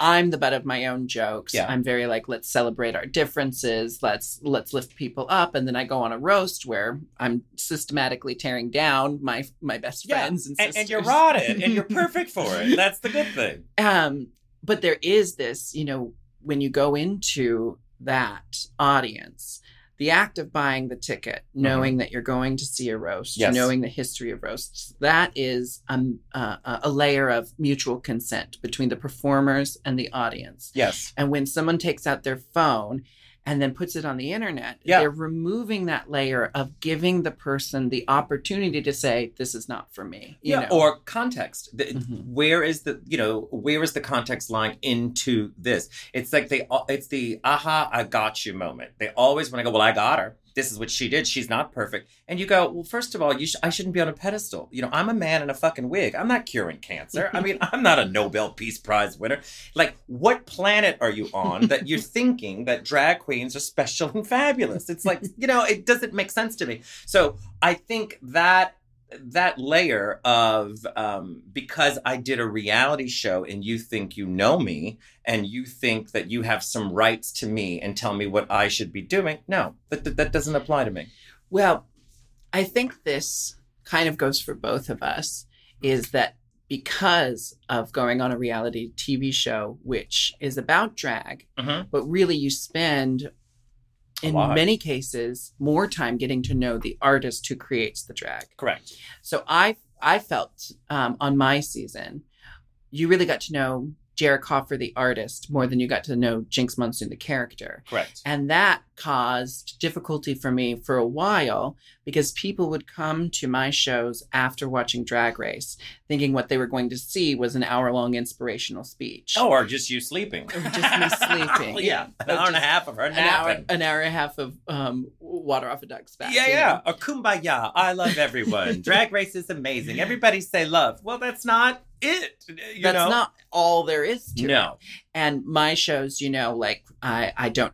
Speaker 2: I'm the butt of my own jokes.
Speaker 3: Yeah.
Speaker 2: I'm very like let's celebrate our differences. Let's let's lift people up, and then I go on a roast where I'm systematically tearing down my my best
Speaker 3: Yeah,
Speaker 2: friends and
Speaker 3: and,
Speaker 2: sisters.
Speaker 3: and you're rotted and you're perfect for it that's the good thing
Speaker 2: um but there is this you know when you go into that audience the act of buying the ticket knowing that you're going to see a roast
Speaker 3: Mm-hmm. Yes.
Speaker 2: knowing the history of roasts that is um, uh, a layer of mutual consent between the performers and the audience
Speaker 3: yes
Speaker 2: and when someone takes out their phone and then puts it on the internet
Speaker 3: Yeah.
Speaker 2: they're removing that layer of giving the person the opportunity to say this is not for me you
Speaker 3: yeah,
Speaker 2: know
Speaker 3: or context. The-
Speaker 2: Mhm.
Speaker 3: Where is the you know where is the context line into this? It's like they it's the aha I got you moment. They always want to go well I got her. This is what she did. She's not perfect. And you go well first of all you sh- I shouldn't be on a pedestal. You know I'm a man in a fucking wig. I'm not curing cancer. I mean I'm not a Nobel Peace Prize winner. Like what planet are you on that you're thinking that drag queens are special and fabulous? It's like you know it doesn't make sense to me. So I think that that layer of um, because I did a reality show and you think you know me and you think that you have some rights to me and tell me what I should be doing. No, that, that, that doesn't apply to me.
Speaker 2: Well, I think this kind of goes for both of us is that because of going on a reality TV show, which is about drag,
Speaker 3: Mhm.
Speaker 2: but really you spend, in many cases, more time getting to know the artist who creates the drag.
Speaker 3: Correct.
Speaker 2: So I I felt um, on my season, you really got to know Jerick Hoffer, the artist, more than you got to know Jinkx Monsoon, the character.
Speaker 3: Correct.
Speaker 2: And that caused difficulty for me for a while because people would come to my shows after watching Drag Race thinking what they were going to see was an hour long inspirational speech.
Speaker 3: Oh, or just you sleeping.
Speaker 2: Or just me sleeping,
Speaker 3: yeah.
Speaker 2: yeah.
Speaker 3: An hour and a half of her
Speaker 2: an hour, an hour and a half of um, water off a duck's back.
Speaker 3: Yeah, yeah.
Speaker 2: know?
Speaker 3: A kumbaya. I love everyone. Drag race is amazing. Everybody say love. Well, that's not it. You
Speaker 2: That's
Speaker 3: know?
Speaker 2: not all there is to it.
Speaker 3: No.
Speaker 2: and my shows you know like i i don't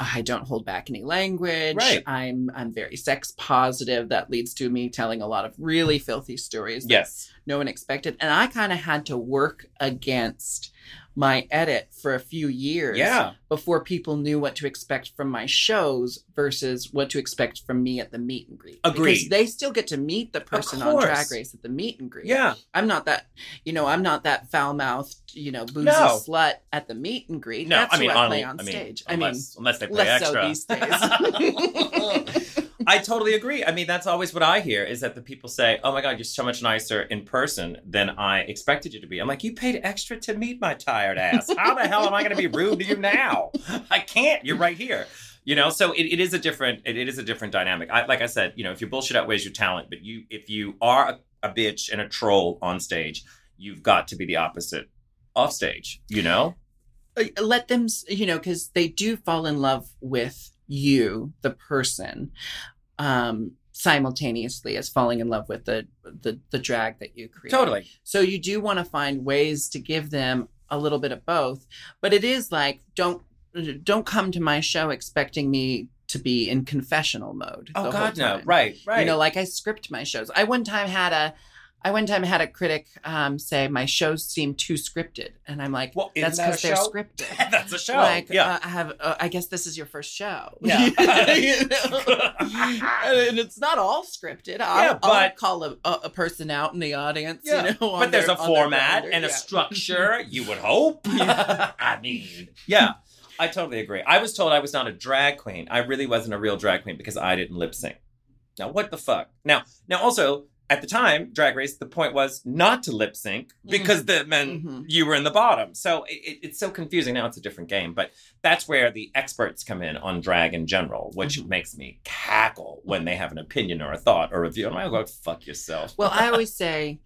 Speaker 2: i don't hold back any language
Speaker 3: Right.
Speaker 2: i'm i'm very sex positive that leads to me telling a lot of really filthy stories that
Speaker 3: Yes.
Speaker 2: no one expected and i kind of had to work against my edit for a few years
Speaker 3: Yeah.
Speaker 2: before people knew what to expect from my shows versus what to expect from me at the meet and greet because
Speaker 3: Agreed.
Speaker 2: they still get to meet the person on drag race at the meet and greet
Speaker 3: Yeah.
Speaker 2: I'm not that, you know, I'm not that foul mouthed, you know, boozy
Speaker 3: No.
Speaker 2: slut at the meet and greet.
Speaker 3: No,
Speaker 2: That's
Speaker 3: I mean,
Speaker 2: who I
Speaker 3: on,
Speaker 2: play on
Speaker 3: I mean,
Speaker 2: stage.
Speaker 3: Unless, unless they
Speaker 2: I
Speaker 3: play
Speaker 2: less
Speaker 3: extra.
Speaker 2: so these days.
Speaker 3: I totally agree. I mean, that's always what I hear is that the people say, "Oh my God, you're so much nicer in person than I expected you to be." I'm like, "You paid extra to meet my tired ass. How the hell am I going to be rude to you now? I can't. You're right here." You know, so it, it is a different it, it is a different dynamic. I, like I said, you know, if your bullshit outweighs your talent, but you if you are a, a bitch and a troll on stage, you've got to be the opposite off stage. You know, uh,
Speaker 2: Let them, you know, because they do fall in love with you, the person, um, simultaneously as falling in love with the the, the drag that you create.
Speaker 3: totally.
Speaker 2: So you do want to find ways to give them a little bit of both. But it is like don't don't come to my show expecting me to be in confessional mode.
Speaker 3: Oh God, no! Right, right.
Speaker 2: You know, like I script my shows. I one time had a, I one time had a critic um, say my shows seem too scripted, and I'm like,
Speaker 3: well,
Speaker 2: that's
Speaker 3: isn't that
Speaker 2: because they're
Speaker 3: show?
Speaker 2: scripted.
Speaker 3: that's a show.
Speaker 2: Like,
Speaker 3: yeah.
Speaker 2: uh, I have. Uh, I guess this is your first show.
Speaker 3: Yeah.
Speaker 2: You know? and it's not all scripted. I'll,
Speaker 3: Yeah,
Speaker 2: I'll call a, a, person out in the audience.
Speaker 3: Yeah,
Speaker 2: You know,
Speaker 3: but there's
Speaker 2: their-
Speaker 3: a format and a structure. You would hope. I mean, yeah, I totally agree. I was told I was not a drag queen. I really wasn't a real drag queen because I didn't lip sync. Now, what the fuck? Now, now, also at the time, Drag Race, the point was not to lip sync because that meant
Speaker 2: Mhm.
Speaker 3: you were in the bottom. So it, it- it's so confusing. Now it's a different game, but that's where the experts come in on drag in general, which
Speaker 2: Mhm.
Speaker 3: makes me cackle when they have an opinion or a thought or a view. And I go, fuck yourself.
Speaker 2: Well, I always say,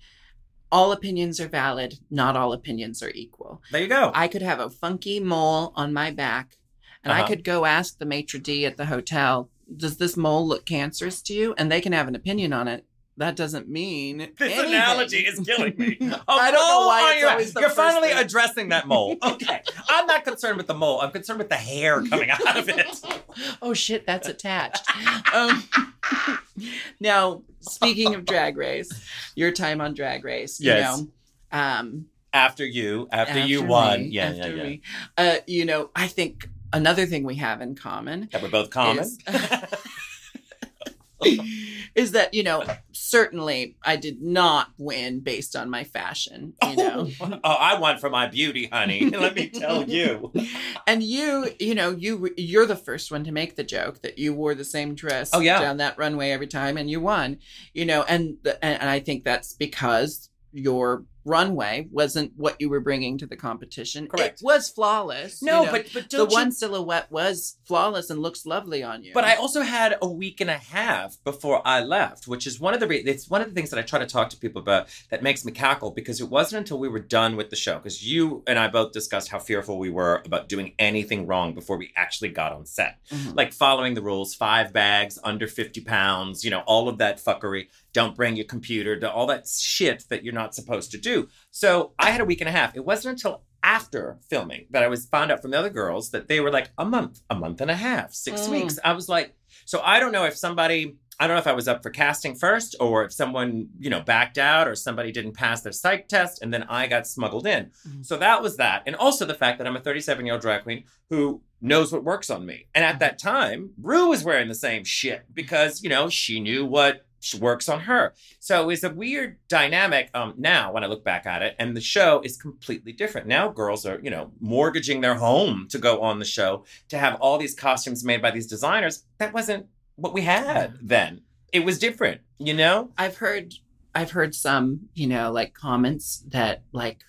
Speaker 2: all opinions are valid. Not all opinions are equal.
Speaker 3: there you go.
Speaker 2: I could have a funky mole on my back, and I
Speaker 3: Uh-huh.
Speaker 2: could go ask the maitre d at the hotel, "Does this mole look cancerous to you?" And they can have an opinion on it. That doesn't mean
Speaker 3: This
Speaker 2: anything.
Speaker 3: analogy is killing me.
Speaker 2: I don't know
Speaker 3: mole
Speaker 2: why
Speaker 3: on
Speaker 2: it's
Speaker 3: your-
Speaker 2: always the
Speaker 3: You're
Speaker 2: first
Speaker 3: finally
Speaker 2: thing.
Speaker 3: addressing that mole. Okay. I'm not concerned with the mole. I'm concerned with the hair coming out of it.
Speaker 2: oh shit, that's attached. um, now, speaking of Drag Race, your time on Drag Race, you
Speaker 3: Yes.
Speaker 2: know, um,
Speaker 3: After you, after, you
Speaker 2: after
Speaker 3: won.
Speaker 2: me-
Speaker 3: yeah, yeah,
Speaker 2: after
Speaker 3: yeah.
Speaker 2: me, uh, you know, I think another thing we have in common
Speaker 3: That we're both common.
Speaker 2: Is- is that you know certainly I did not win based on my fashion, you oh, know.
Speaker 3: oh, I won for my beauty, honey. Let me tell you.
Speaker 2: And you, you know, you you're the first one to make the joke that you wore the same dress
Speaker 3: Oh, yeah.
Speaker 2: down that runway every time and you won. You know, and the, and, and I think that's because your runway wasn't what you were bringing to the competition.
Speaker 3: Correct.
Speaker 2: It was flawless. you
Speaker 3: No,
Speaker 2: know.
Speaker 3: but but
Speaker 2: the
Speaker 3: you
Speaker 2: one silhouette was flawless and looks lovely on you.
Speaker 3: But I also had a week and a half before I left, which is one of the re- it's one of the things that I try to talk to people about that makes me cackle because it wasn't until we were done with the show because you and I both discussed how fearful we were about doing anything wrong before we actually got on set,
Speaker 2: Mhm.
Speaker 3: like following the rules, five bags under fifty pounds, you know, all of that fuckery. Don't bring your computer, to all that shit that you're not supposed to do. So I had a week and a half. It wasn't until after filming that I was found out from the other girls that they were like a month, a month and a half, six
Speaker 2: Mm.
Speaker 3: weeks. I was like, so I don't know if somebody, I don't know if I was up for casting first or if someone, you know, backed out or somebody didn't pass their psych test and then I got smuggled in.
Speaker 2: Mhm.
Speaker 3: So that was that. And also the fact that I'm a 37 year old drag queen who knows what works on me. And at that time, Rue was wearing the same shit because, you know, she knew what works on her. So it's a weird dynamic um, now when I look back at it. And the show is completely different. Now girls are, you know, mortgaging their home to go on the show to have all these costumes made by these designers. That wasn't what we had then. It was different, you know?
Speaker 2: I've heard I've heard some, you know, like comments that like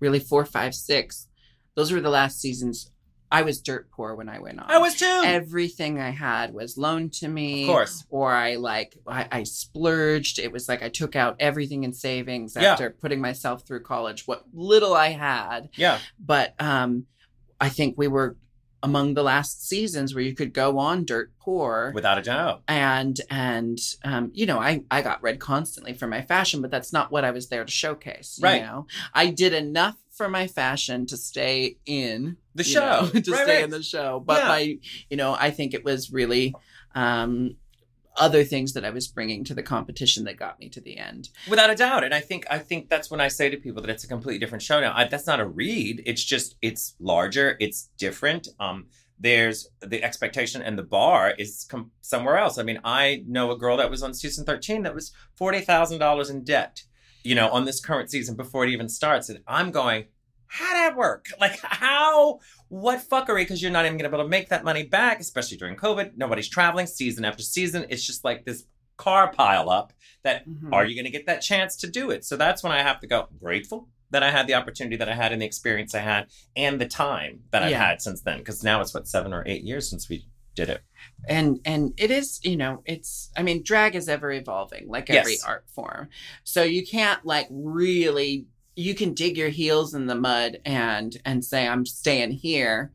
Speaker 2: really four, five, six. Those were the last seasons. I was dirt poor when I went on.
Speaker 3: I was too.
Speaker 2: everything I had was loaned to me.
Speaker 3: of course.
Speaker 2: Or I like I, I splurged. It was like I took out everything in savings
Speaker 3: Yeah.
Speaker 2: after putting myself through college. What little I had.
Speaker 3: Yeah.
Speaker 2: But um I think we were among the last seasons where you could go on dirt poor
Speaker 3: Without a doubt.
Speaker 2: and and um, you know I I got read constantly for my fashion, but that's not what I was there to showcase.
Speaker 3: Right.
Speaker 2: You know, I did enough for my fashion to stay in
Speaker 3: The show.
Speaker 2: know, to
Speaker 3: Right,
Speaker 2: stay
Speaker 3: right.
Speaker 2: in the show. But
Speaker 3: Yeah.
Speaker 2: my you know I think it was really um, other things that I was bringing to the competition that got me to the end.
Speaker 3: Without a doubt, and I think I think that's when I say to people that it's a completely different show now. I, that's not a read. It's just it's larger. It's different. Um, there's the expectation and the bar is com- somewhere else. I mean, I know a girl that was on season thirteen that was forty thousand dollars in debt. You know, on this current season before it even starts, and I'm going, how'd that work? Like how? What fuckery? Because you're not even gonna be able to make that money back, especially during COVID. Nobody's traveling season after season. It's just like this car pile up that
Speaker 2: Mhm.
Speaker 3: are you going to get that chance to do it? So that's when I have to go I'm grateful that I had the opportunity that I had and the experience I had and the time that I've had since then. Because now it's what seven or eight years since we did it.
Speaker 2: and and it is you know it's i mean drag is ever evolving like every
Speaker 3: Yes.
Speaker 2: art form so you can't like really you can dig your heels in the mud and and say i'm staying here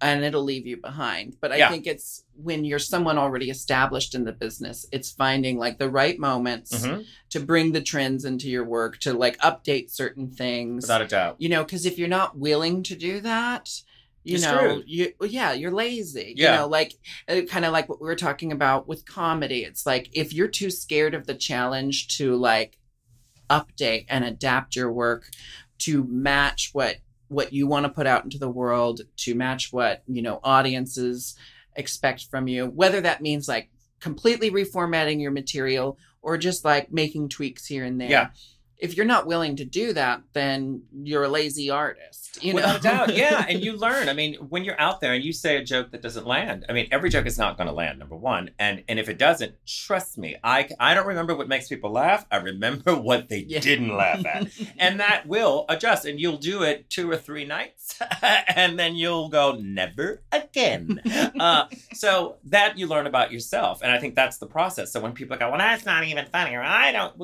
Speaker 2: and it'll leave you behind. But I
Speaker 3: Yeah.
Speaker 2: think it's when you're someone already established in the business, it's finding like the right moments
Speaker 3: Mhm.
Speaker 2: to bring the trends into your work, to like update certain things.
Speaker 3: Without a doubt.
Speaker 2: you know, because if you're not willing to do that, you
Speaker 3: You're
Speaker 2: know,
Speaker 3: screwed.
Speaker 2: you yeah, you're lazy.
Speaker 3: Yeah.
Speaker 2: You know, like uh, kind of like what we were talking about with comedy. It's like if you're too scared of the challenge to like update and adapt your work to match what what you want to put out into the world, to match what, you know, audiences expect from you, whether that means like completely reformatting your material or just like making tweaks here and there.
Speaker 3: Yeah.
Speaker 2: If you're not willing to do that, then you're a lazy artist. You know?
Speaker 3: a doubt, yeah. And you learn. I mean, when you're out there and you say a joke that doesn't land, I mean, every joke is not going to land. Number one, and and if it doesn't, trust me, I I don't remember what makes people laugh. I remember what they
Speaker 2: Yeah.
Speaker 3: didn't laugh at, and that will adjust. And you'll do it two or three nights, and then you'll go never again. uh, so that you learn about yourself, and I think that's the process. So when people go, "Well, that's not even funny," or "I don't,"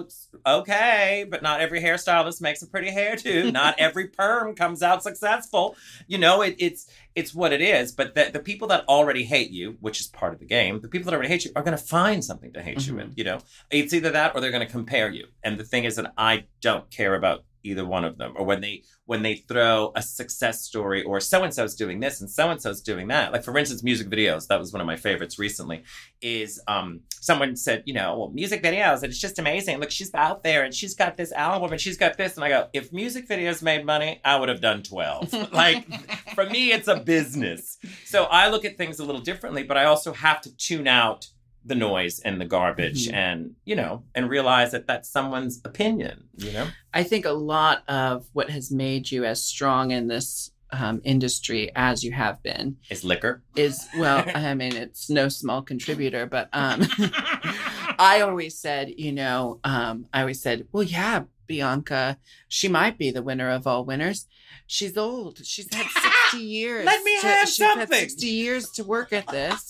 Speaker 3: okay, but not every hairstylist makes a pretty hairdo. Not every perm comes out successful. You know, it, it's it's what it is. But the, the people that already hate you, which is part of the game, the people that already hate you are going to find something to hate you in. Mm-hmm. You know, it's either that or they're going to compare you. And the thing is that I don't care about either one of them or when they when they throw a success story or so and so's doing this and so and so's doing that. Like for instance music videos that was one of my favorites recently is um someone said you know well music videos and it's just amazing. Look she's out there and she's got this album and she's got this. And i go if music videos made money i would have done 12 like for me it's a business. So i look at things a little differently but i also have to tune out the noise and the garbage
Speaker 2: Mhm.
Speaker 3: and you know and realize that that's someone's opinion you know
Speaker 2: I think a lot of what has made you as strong in this um, industry as you have been
Speaker 3: is liquor
Speaker 2: is well, I mean, it's no small contributor, but um, I always said, you know, um, I always said, well, yeah, Bianca, she might be the winner of all winners. She's old. She's had 60 years.
Speaker 3: Let me
Speaker 2: to-
Speaker 3: have
Speaker 2: she's had
Speaker 3: something.
Speaker 2: 60 years to work at this.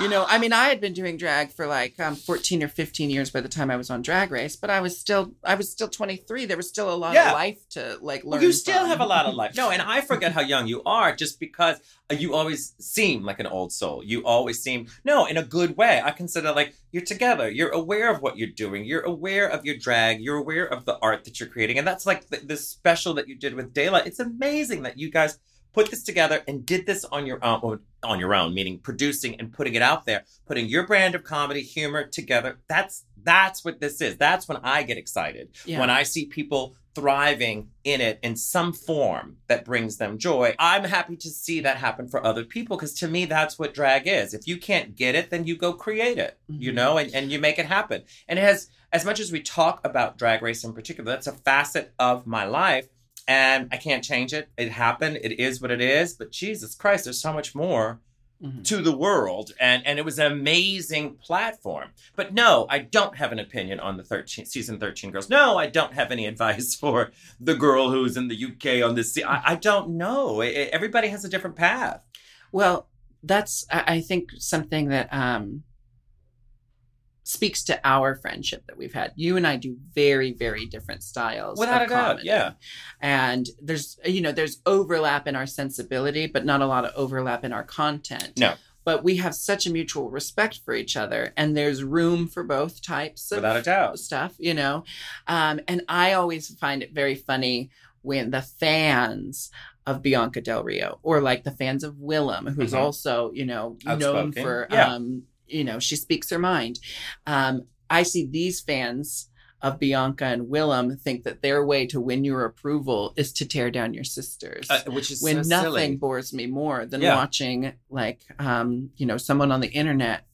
Speaker 2: You know, I mean, I had been doing drag for like um, 14 or 15 years by the time I was on Drag Race, but I was still, I was still 23. There was still a lot
Speaker 3: Yeah.
Speaker 2: of life to like learn.
Speaker 3: Well, you still
Speaker 2: from.
Speaker 3: have a lot of life. No, and I forget how young you are just because uh, you always seem like an old soul. You always seem, no, in a good way. I consider like you're together. You're aware of what you're doing. You're aware of your drag. You're aware of the art that you're creating. And that's like the, the special that you did with Daylight. It's amazing that you guys put this together and did this on your own on your own meaning producing and putting it out there putting your brand of comedy humor together that's that's what this is that's when i get excited
Speaker 2: Yeah.
Speaker 3: when I see people thriving in it in some form that brings them joy, I'm happy to see that happen for other people because to me, that's what drag is. If you can't get it, then you go create it, you
Speaker 2: Mhm.
Speaker 3: know, and, and you make it happen. And it has, as much as we talk about drag race in particular, that's a facet of my life. And I can't change it. It happened. It is what it is. But Jesus Christ, there's so much more
Speaker 2: Mhm.
Speaker 3: to the world and and it was an amazing platform but no i don't have an opinion on the 13 season 13 girls no i don't have any advice for the girl who's in the uk on this se- i, I don't know I- I- everybody has a different path
Speaker 2: Well, that's I, I think something that um speaks to our friendship that we've had. You and I do very, very different styles.
Speaker 3: without
Speaker 2: of
Speaker 3: a doubt yeah
Speaker 2: And there's you know, there's overlap in our sensibility, but not a lot of overlap in our content.
Speaker 3: No.
Speaker 2: But we have such a mutual respect for each other and there's room for both types of
Speaker 3: without a doubt
Speaker 2: stuff, you know. Um, and I always find it very funny when the fans of Bianca Del Rio or like the fans of Willam, who's
Speaker 3: Mhm.
Speaker 2: also, you know, known for,
Speaker 3: Yeah.
Speaker 2: um, you know, she speaks her mind. Um, I see these fans of Bianca and Willam think that their way to win your approval is to tear down your sisters
Speaker 3: Uh, which is
Speaker 2: when
Speaker 3: so
Speaker 2: nothing
Speaker 3: silly.
Speaker 2: bores me more than
Speaker 3: Yeah.
Speaker 2: watching like um you know someone on the internet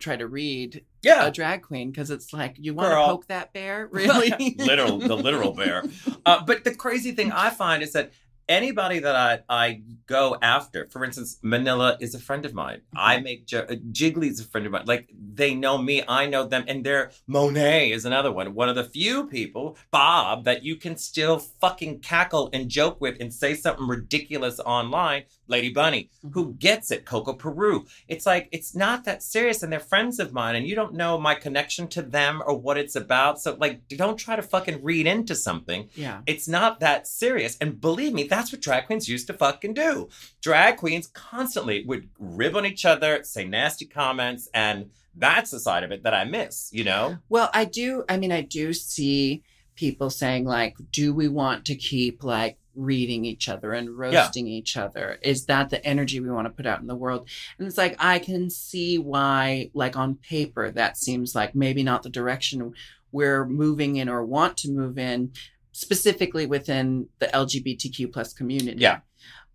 Speaker 2: try to read
Speaker 3: yeah
Speaker 2: a drag queen because it's like you want to poke that bear really
Speaker 3: literal the literal bear uh, but the crazy thing i find is that anybody that I, I go after for instance manila is a friend of mine. I make jo- uh, jiggly's a friend of mine. Like they know me i know them and they're monet is another one. One of the few people bob that you can still fucking cackle and joke with and say something ridiculous online lady bunny who gets it coco peru. It's like it's not that serious and they're friends of mine and you don't know my connection to them or what it's about so like don't try to fucking read into something.
Speaker 2: Yeah.
Speaker 3: It's not that serious and believe me that's what drag queens used to fucking do. Drag queens constantly would rib on each other, say nasty comments, and that's the side of it that I miss, you know?
Speaker 2: Well, I do. I mean, I do see people saying, like, do we want to keep like reading each other and roasting each other? Is that the energy we want to put out in the world? And it's like, I can see why, like, on paper, that seems like maybe not the direction we're moving in or want to move in, specifically within the LGBTQ plus community.
Speaker 3: Yeah.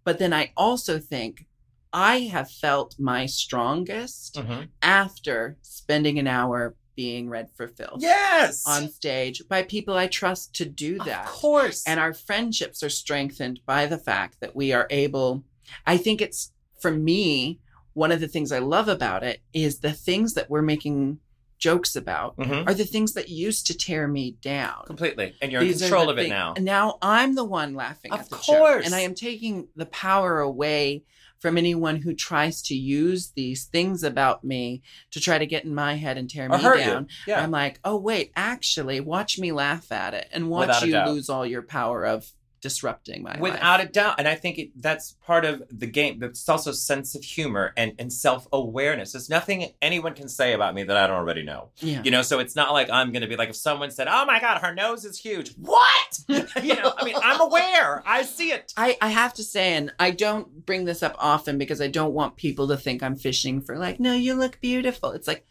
Speaker 2: But then I also think I have felt my strongest
Speaker 3: Mhm.
Speaker 2: after spending an hour being read for filth
Speaker 3: Yes.
Speaker 2: on stage by people I trust to do that.
Speaker 3: Of course.
Speaker 2: And our friendships are strengthened by the fact that we are able. I think it's, for me, one of the things I love about it is the things that we're making jokes about
Speaker 3: Mhm.
Speaker 2: are the things that used to tear me down.
Speaker 3: completely. And you're in
Speaker 2: These are
Speaker 3: control of it
Speaker 2: thing-
Speaker 3: now.
Speaker 2: And now I'm the one laughing
Speaker 3: Of
Speaker 2: at the joke.
Speaker 3: course.
Speaker 2: And I am taking the power away from anyone who tries to use these things about me to try to get in my head and tear
Speaker 3: Or
Speaker 2: me down.
Speaker 3: Yeah.
Speaker 2: I'm like, oh wait, actually, watch me laugh at it and watch
Speaker 3: Without
Speaker 2: you lose all your power of disrupting my life.
Speaker 3: Without a doubt. And I think it, that's part of the game. But it's also sense of humor and, and self awareness. There's nothing anyone can say about me that I don't already know.
Speaker 2: Yeah.
Speaker 3: You know, so it's not like I'm going to be like, if someone said, oh my God, her nose is huge. What? you know, I mean, I'm aware. I see it.
Speaker 2: I, I have to say, and I don't bring this up often because I don't want people to think I'm fishing for like, no, you look beautiful. It's like,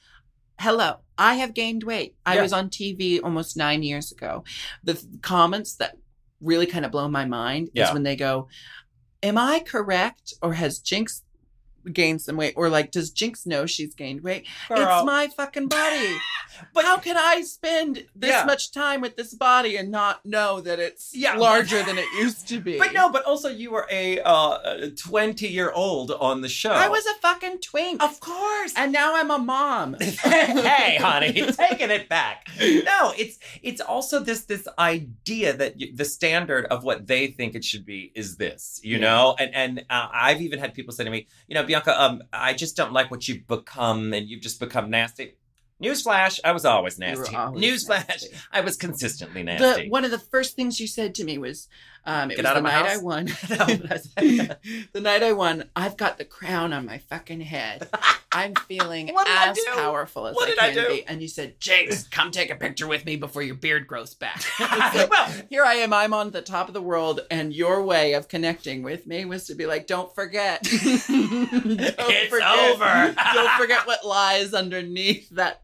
Speaker 2: hello, I have gained weight. I
Speaker 3: Yeah.
Speaker 2: was on TV almost nine years ago. The th- comments that really kind of blown my mind
Speaker 3: Yeah.
Speaker 2: is when they go, Am I correct? Or has Jinx gained some weight? Or like, does Jinkx know she's gained weight?
Speaker 3: Girl.
Speaker 2: It's my fucking body. but how can I spend this
Speaker 3: Yeah.
Speaker 2: much time with this body and not know that it's
Speaker 3: Yeah,
Speaker 2: larger than it used to be?
Speaker 3: But no, but also you were a uh, 20 year old on the show.
Speaker 2: I was a fucking twink.
Speaker 3: Of course.
Speaker 2: and now I'm a mom.
Speaker 3: hey, honey, taking it back. No, it's it's also this this idea that you, the standard of what they think it should be is this, you
Speaker 2: Yeah.
Speaker 3: know. And and uh, I've even had people say to me, you know, Bianca, um, I just don't like what you've become, and you've just become nasty. Newsflash, I was always nasty.
Speaker 2: always
Speaker 3: Newsflash,
Speaker 2: nasty.
Speaker 3: I was consistently
Speaker 2: The,
Speaker 3: nasty.
Speaker 2: one of the first things you said to me was, um, it
Speaker 3: Get
Speaker 2: was
Speaker 3: out
Speaker 2: the
Speaker 3: my
Speaker 2: night
Speaker 3: house?
Speaker 2: I won. The night I won, I've got the crown on my fucking head. I'm feeling
Speaker 3: What did I
Speaker 2: as powerful as
Speaker 3: What
Speaker 2: I
Speaker 3: did I do?
Speaker 2: be. And you said, Jinkx, come take a picture with me before your beard grows back. Like,
Speaker 3: well,
Speaker 2: Here I am, I'm on the top of the world, and your way of connecting with me was to be like, don't forget. Don't
Speaker 3: It's
Speaker 2: forget-
Speaker 3: over.
Speaker 2: don't forget what lies underneath that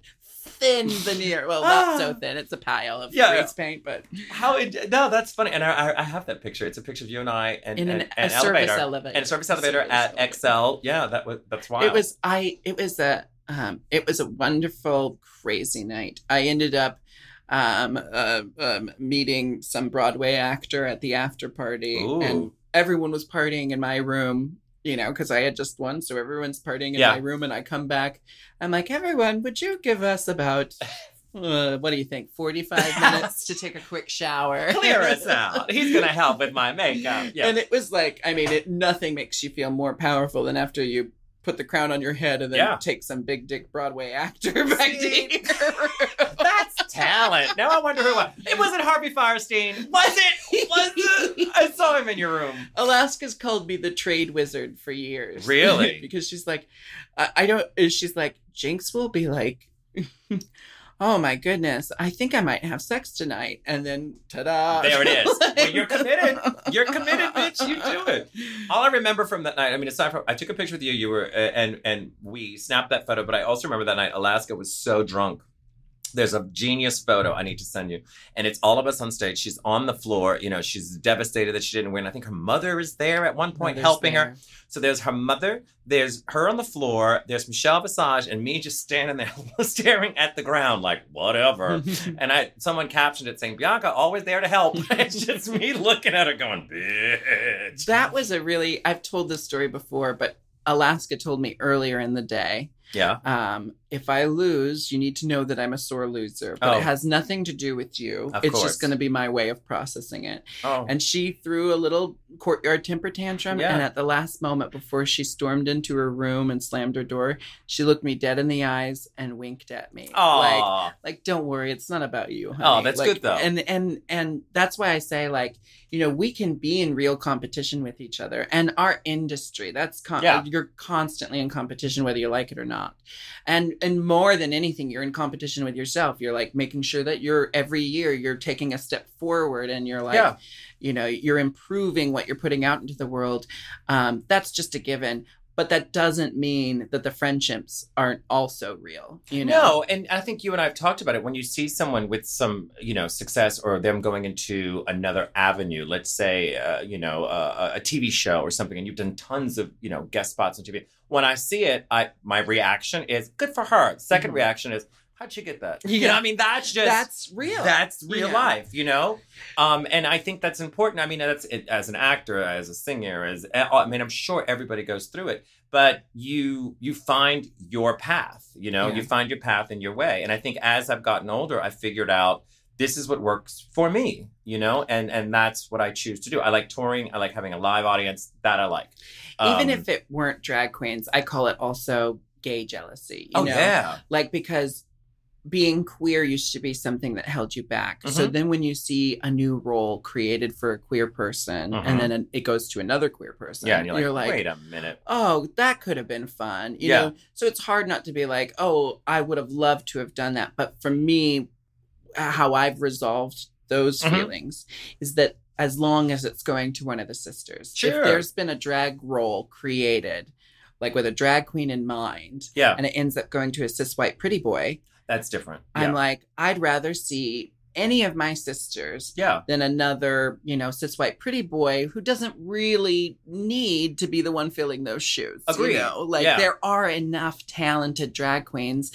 Speaker 2: thin veneer. Well, not so thin, it's a pile of
Speaker 3: Ah. Yeah.
Speaker 2: grease paint, but
Speaker 3: how it, no, that's funny. And I, I, I have that picture. It's a picture of you and I and,
Speaker 2: in an,
Speaker 3: and,
Speaker 2: a
Speaker 3: and
Speaker 2: service
Speaker 3: elevator.
Speaker 2: elevator.
Speaker 3: and a service elevator
Speaker 2: Service
Speaker 3: at
Speaker 2: elevator.
Speaker 3: XL. Yeah, that was that's why
Speaker 2: It was I. It was a. Um, it was a wonderful, crazy night. I ended up um, uh, um, meeting some Broadway actor at the after party, and everyone was partying in my room. You know, because I had just won, so everyone's partying in
Speaker 3: Yeah.
Speaker 2: my room, and I come back. I'm like, everyone, would you give us about uh, what do you think, 45 minutes to take a quick shower?
Speaker 3: clear us out. He's gonna help with my makeup. Yeah.
Speaker 2: And it was like, I mean, it nothing makes you feel more powerful than after you put the crown on your head and then
Speaker 3: Yeah.
Speaker 2: take some big dick Broadway actor back
Speaker 3: See?
Speaker 2: to your room.
Speaker 3: That's talent. Now I wonder who it was. It wasn't Harvey Fierstein. Was it? Was it? I saw him in your room.
Speaker 2: Alaska's called me the trade wizard for years.
Speaker 3: Really?
Speaker 2: because she's like, I, I don't, she's like, Jinkx will be like, oh my goodness, I think I might have sex tonight. And then ta da.
Speaker 3: There it is. Well, you're committed. You're committed, bitch. You do it. All I remember from that night, I mean, aside from I took a picture with you, you were uh, and and we snapped that photo, but I also remember that night Alaska was so drunk. There's a genius photo I need to send you, and it's all of us on stage. She's on the floor, you know, she's devastated that she didn't win. I think her mother is there at one point
Speaker 2: Mother's
Speaker 3: helping her. So there's her mother, there's her on the floor, there's Michelle Visage, and me just standing there staring at the ground like whatever. And I someone captioned it saying, Bianca, always there to help. it's just me looking at her going, bitch.
Speaker 2: that was a really, I've told this story before, but Alaska told me earlier in the day
Speaker 3: Yeah.
Speaker 2: um, if I lose, you need to know that I'm a sore loser. But
Speaker 3: Oh.
Speaker 2: it has nothing to do with you.
Speaker 3: Of
Speaker 2: it's
Speaker 3: course.
Speaker 2: just going to be my way of processing it.
Speaker 3: Oh.
Speaker 2: And she threw a little courtyard temper tantrum.
Speaker 3: Yeah.
Speaker 2: And at the last moment, before she stormed into her room and slammed her door, she looked me dead in the eyes and winked at me. Like, like don't worry, it's not about you.
Speaker 3: Oh, that's
Speaker 2: Like,
Speaker 3: good, though.
Speaker 2: And and and that's why I say like you know we can be in real competition with each other and our industry. That's con-
Speaker 3: Yeah.
Speaker 2: you're constantly in competition whether you like it or not, and and more than anything, you're in competition with yourself. You're like making sure that you're every year you're taking a step forward and you're like.
Speaker 3: Yeah.
Speaker 2: You know, you're improving what you're putting out into the world. Um, that's just a given. But that doesn't mean that the friendships aren't also real. You know,
Speaker 3: No, and I think you and I have talked about it. When you see someone with some, you know, success or them going into another avenue, let's say, uh, you know, uh, a TV show or something, and you've done tons of, you know, guest spots on TV. When I see it, I my reaction is good for her. 2nd
Speaker 2: Mhm.
Speaker 3: reaction is how'd she get that? You
Speaker 2: Yeah.
Speaker 3: know, I mean, that's just
Speaker 2: that's real.
Speaker 3: That's real
Speaker 2: Yeah.
Speaker 3: life, you know. Um, and I think that's important. I mean, that's it, as an actor, as a singer, as I mean, I'm sure everybody goes through it, but you you find your path. You know,
Speaker 2: Yeah.
Speaker 3: you find your path and your way. And I think as I've gotten older, I figured out this is what works for me. You know, and and that's what I choose to do. I like touring. I like having a live audience. That I like.
Speaker 2: even
Speaker 3: Um,
Speaker 2: if it weren't drag queens, I call it also gay jealousy. You
Speaker 3: oh
Speaker 2: know?
Speaker 3: yeah,
Speaker 2: Like because being queer used to be something that held you back. So
Speaker 3: Mhm.
Speaker 2: then when you see a new role created for a queer person
Speaker 3: Mhm.
Speaker 2: and then it goes to another queer person,
Speaker 3: yeah, and you're like, wait a minute.
Speaker 2: oh, that could have been fun. You
Speaker 3: Yeah.
Speaker 2: know, so it's hard not to be like, oh, I would have loved to have done that. But for me, how I've resolved those
Speaker 3: Mhm.
Speaker 2: feelings is that as long as it's going to one of the sisters,
Speaker 3: Sure.
Speaker 2: if there's been a drag role created, like with a drag queen in mind,
Speaker 3: Yeah,
Speaker 2: and it ends up going to a cis white pretty boy,
Speaker 3: that's different.
Speaker 2: I'm like, I'd rather see any of my sisters
Speaker 3: yeah,
Speaker 2: than another, you know, cis white pretty boy who doesn't really need to be the one filling those shoes.
Speaker 3: Agreed.
Speaker 2: You know, like
Speaker 3: Yeah.
Speaker 2: there are enough talented drag queens,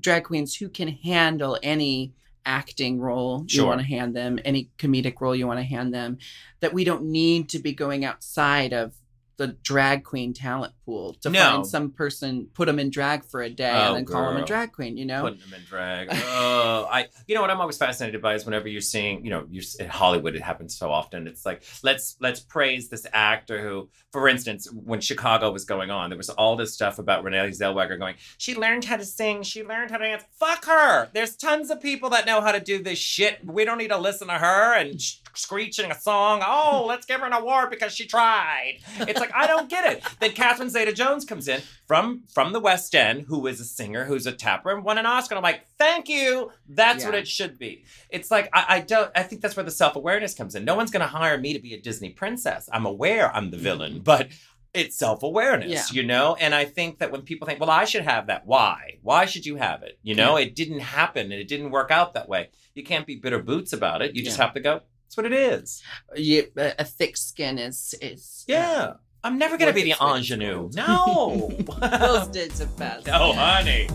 Speaker 2: drag queens who can handle any acting role you want to hand them, any comedic role you want to hand them, that we don't need to be going outside of the drag queen talent pool to
Speaker 3: No.
Speaker 2: find some person, put them in drag for a day,
Speaker 3: Oh,
Speaker 2: and then call them a drag queen. You know,
Speaker 3: putting them in drag. oh, I. You know what I'm always fascinated by is whenever you're seeing, you know, you're in Hollywood. It happens so often. It's like let's let's praise this actor who, for instance, when Chicago was going on, there was all this stuff about Renee Zellweger going. She learned how to sing. She learned how to dance. Fuck her. There's tons of people that know how to do this shit. We don't need to listen to her and sh- screeching a song. Oh, let's give her an award because she tried. It's like I don't get it. Then Catherine Zeta-Jones comes in from from the West End, who is a singer, who's a tapper, and won an Oscar. And I'm like, thank you. That's what it should be. It's like I, I don't. I think that's where the self awareness comes in. No one's going to hire me to be a Disney princess. I'm aware I'm the villain, mm-hmm. but. It's self awareness,
Speaker 2: Yeah.
Speaker 3: you know? And I think that when people think, well, I should have that, why? Why should you have it? You know, it didn't happen and it didn't work out that way. You can't be bitter boots about it. You just have to go, that's what it is.
Speaker 2: you, a, thick skin is is uh,
Speaker 3: Yeah. I'm never to be the
Speaker 2: it's what it's
Speaker 3: ingenue. No.
Speaker 2: those days are best.
Speaker 3: Oh, honey.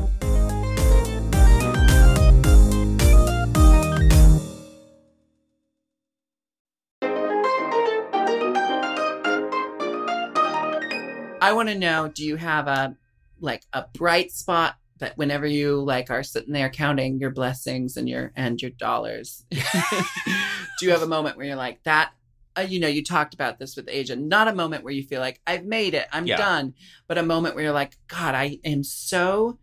Speaker 2: I want to know: Do you have a like a bright spot that whenever you like are sitting there counting your blessings and your and your dollars, do you have a moment where you're like that? Uh, you know, you talked about this with Asia. Not a moment where you feel like I've made it, I'm
Speaker 3: Yeah.
Speaker 2: done, but a moment where you're like, God, I am so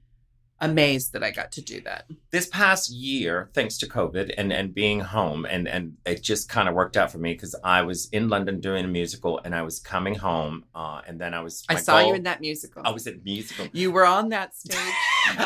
Speaker 2: amazed that I got to do that.
Speaker 3: This past year, thanks to COVID and, and being home, and, and it just kind of worked out for me because I was in London doing a musical and I was coming home. Uh, and then I was.
Speaker 2: I saw you in that musical.
Speaker 3: I was at musical.
Speaker 2: you were on that stage.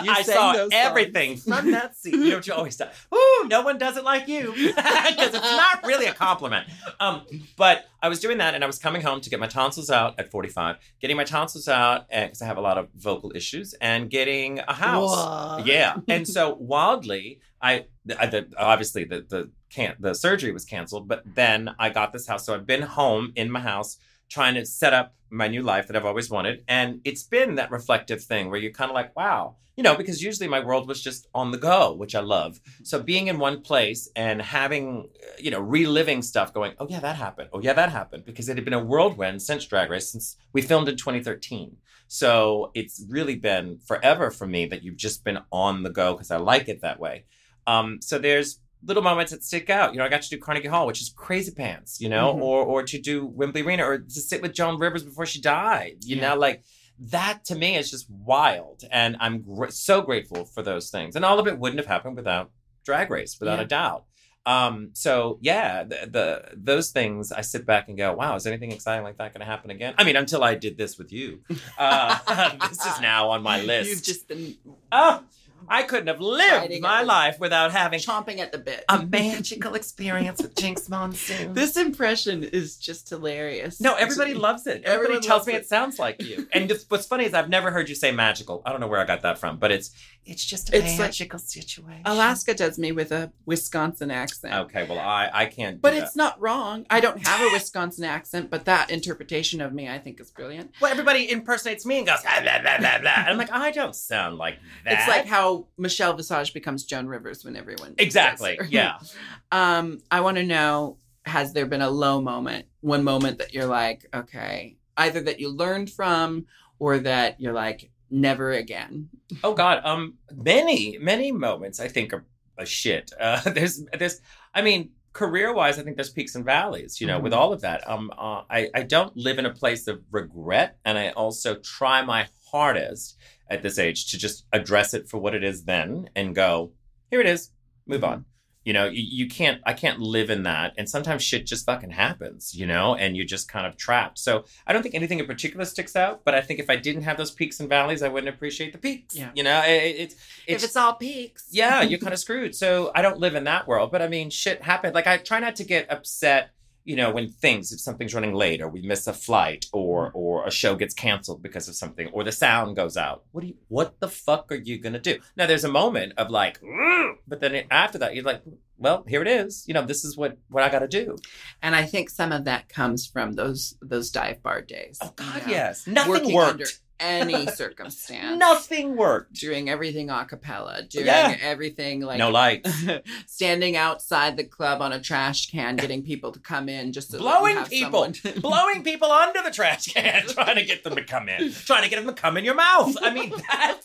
Speaker 2: You
Speaker 3: I saw everything from that seat. You know what you always say? Ooh, no one does it like you. Because it's not really a compliment. Um, but I was doing that and I was coming home to get my tonsils out at 45, getting my tonsils out because I have a lot of vocal issues, and getting a house.
Speaker 2: Whoa.
Speaker 3: Yeah. And so wildly, I, I the, obviously the the can't the surgery was canceled, but then I got this house. So I've been home in my house trying to set up my new life that I've always wanted. And it's been that reflective thing where you're kind of like, wow, you know, because usually my world was just on the go, which I love. So being in one place and having, uh, you know, reliving stuff going, oh, yeah, that happened. Oh, yeah, that happened. Because it had been a whirlwind since Drag Race, since we filmed in 2013. So it's really been forever for me that you've just been on the go because I like it that way. Um, so there's little moments that stick out. You know, I got to do Carnegie Hall, which is crazy pants, you know,
Speaker 2: Mhm.
Speaker 3: or or to do Wembley Arena or to sit with Joan Rivers before she died. You
Speaker 2: Yeah.
Speaker 3: know, like that to me is just wild, and I'm gr- so grateful for those things. And all of it wouldn't have happened without Drag Race, without
Speaker 2: Yeah.
Speaker 3: a doubt. Um, so yeah, the, the those things I sit back and go, wow, is anything exciting like that going to happen again? I mean, until I did this with you, uh, this is now on my list.
Speaker 2: You've just been
Speaker 3: oh, I couldn't have lived my life without having
Speaker 2: chomping at the bit.
Speaker 3: a magical experience with Jinkx Monsoon.
Speaker 2: this impression is just hilarious.
Speaker 3: no, everybody loves it. Everybody
Speaker 2: Everyone
Speaker 3: tells me
Speaker 2: it.
Speaker 3: it. sounds like you. And what's funny is I've never heard you say magical. I don't know where I got that from, but it's it's just a
Speaker 2: It's like-
Speaker 3: magical situation.
Speaker 2: Alaska does me with a Wisconsin accent.
Speaker 3: Okay, well I I can't. Do
Speaker 2: But
Speaker 3: that.
Speaker 2: it's not wrong. I don't have a Wisconsin accent, but that interpretation of me I think is brilliant.
Speaker 3: well, everybody impersonates me and goes blah blah blah blah blah. And I'm like, I don't sound like that.
Speaker 2: It's like how Michelle Visage becomes Joan Rivers when everyone
Speaker 3: exactly, yeah.
Speaker 2: Um, I want to know: Has there been a low moment, one moment that you're like, okay, either that you learned from, or that you're like, never again?
Speaker 3: Oh God, um, many many moments I think are a shit. Uh, there's there's, I mean, career wise, I think there's peaks and valleys. You know, with
Speaker 2: Mhm.
Speaker 3: all of that, um, uh, I I don't live in a place of regret, and I also try my hardest at this age to just address it for what it is then and go, here it is, move on. Mm-hmm. You know, you, you can't, I can't live in that. And sometimes shit just fucking happens, you know, and you're just kind of trapped. So I don't think anything in particular sticks out, but I think if I didn't have those peaks and valleys, I wouldn't appreciate the peaks.
Speaker 2: Yeah.
Speaker 3: You know, it, it- it's,
Speaker 2: if it's all peaks,
Speaker 3: yeah, you're kind of screwed. So I don't live in that world, but I mean, shit happened. Like I try not to get upset, you know, when things, if something's running late or we miss a flight or mm. or a show gets canceled because of something or the sound goes out. What do you? What the fuck are you gonna do? Now there's a moment of like, but then after that you're like, well, here it is. You know, this is what what I got to do.
Speaker 2: and I think some of that comes from those those dive bar days.
Speaker 3: Oh God,
Speaker 2: you know,
Speaker 3: yes, nothing
Speaker 2: working
Speaker 3: worked.
Speaker 2: under any circumstance.
Speaker 3: Nothing worked.
Speaker 2: doing everything a cappella, doing
Speaker 3: Yeah.
Speaker 2: everything like
Speaker 3: no lights.
Speaker 2: standing outside the club on a trash can, getting people to come in just to
Speaker 3: Blowing
Speaker 2: have
Speaker 3: people.
Speaker 2: someone-
Speaker 3: blowing people under the trash can, trying to get them to come in, trying to get them to come in your mouth. I mean, that,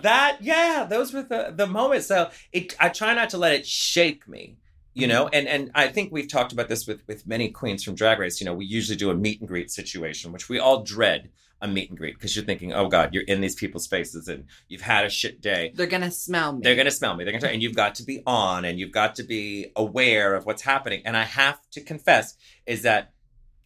Speaker 3: that, yeah, those were the the moments. So it, I try not to let it shake me, you know. Mm-hmm. And and I think we've talked about this with with many queens from Drag Race. You know, we usually do a meet and greet situation, which we all dread a meet and greet because you're thinking, oh God, you're in these people's faces and you've had a shit day.
Speaker 2: They're gonna smell me.
Speaker 3: They're to smell me. They're to, and you've got to be on, and you've got to be aware of what's happening. And I have to confess, is that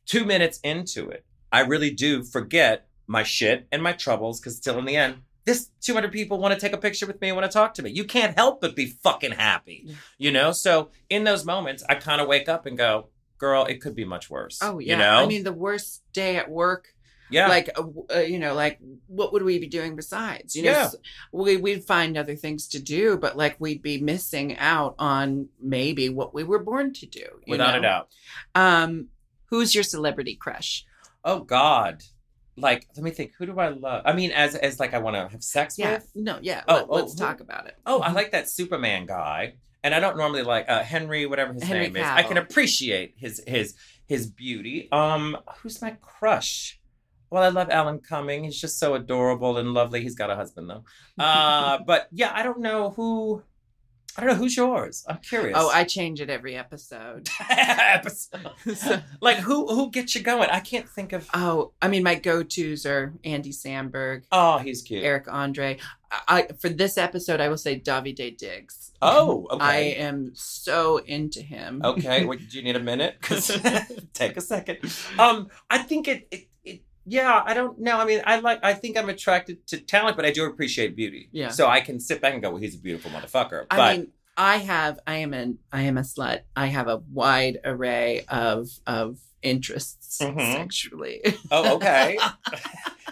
Speaker 3: two minutes into it, I really do forget my shit and my troubles because still in the end, this 200 people want to take a picture with me and want to talk to me. You can't help but be fucking happy, you know. So in those moments, I kind of wake up and go, "Girl, it could be much worse."
Speaker 2: Oh yeah.
Speaker 3: you know.
Speaker 2: I mean, the worst day at work.
Speaker 3: Yeah,
Speaker 2: Like, uh, uh, you know, like what would we be doing besides? You know,
Speaker 3: Yeah.
Speaker 2: we we'd find other things to do, but like we'd be missing out on maybe what we were born to do. you
Speaker 3: without
Speaker 2: know?
Speaker 3: a doubt.
Speaker 2: Um, who's your celebrity crush?
Speaker 3: Oh God. Like, let me think. Who do I love? I mean, as as like I want to have sex
Speaker 2: Yeah.
Speaker 3: with.
Speaker 2: No. Yeah.
Speaker 3: Oh,
Speaker 2: let,
Speaker 3: oh,
Speaker 2: let's
Speaker 3: who-
Speaker 2: talk about it.
Speaker 3: Oh, I like that Superman guy, and I don't normally like uh, Henry, whatever his
Speaker 2: Henry
Speaker 3: name is. I can appreciate his his his beauty. Um, who's my crush? Well, I love Alan Cumming. He's just so adorable and lovely. He's got a husband though. Uh, but yeah, I don't know who. I don't know who's yours. I'm curious.
Speaker 2: Oh, I change it every episode.
Speaker 3: Episode.
Speaker 2: So-
Speaker 3: like who who gets you going? I can't think of.
Speaker 2: Oh, I mean, my go-tos are Andy Samberg,
Speaker 3: Oh, he's cute.
Speaker 2: Eric Andre. I, I for this episode, I will say Daveed Diggs.
Speaker 3: Oh, okay.
Speaker 2: I am so into him.
Speaker 3: Okay, what, do you need a minute? 'Cause- take a second. Um, I think it, it. Yeah, I don't know. I mean, I like. I think I'm attracted to talent, but I do appreciate beauty.
Speaker 2: Yeah.
Speaker 3: So I can sit back and go, "Well, he's a beautiful motherfucker." But
Speaker 2: I mean, I have. I am an. I am a slut. I have a wide array of of interests
Speaker 3: Mhm.
Speaker 2: sexually.
Speaker 3: oh, okay.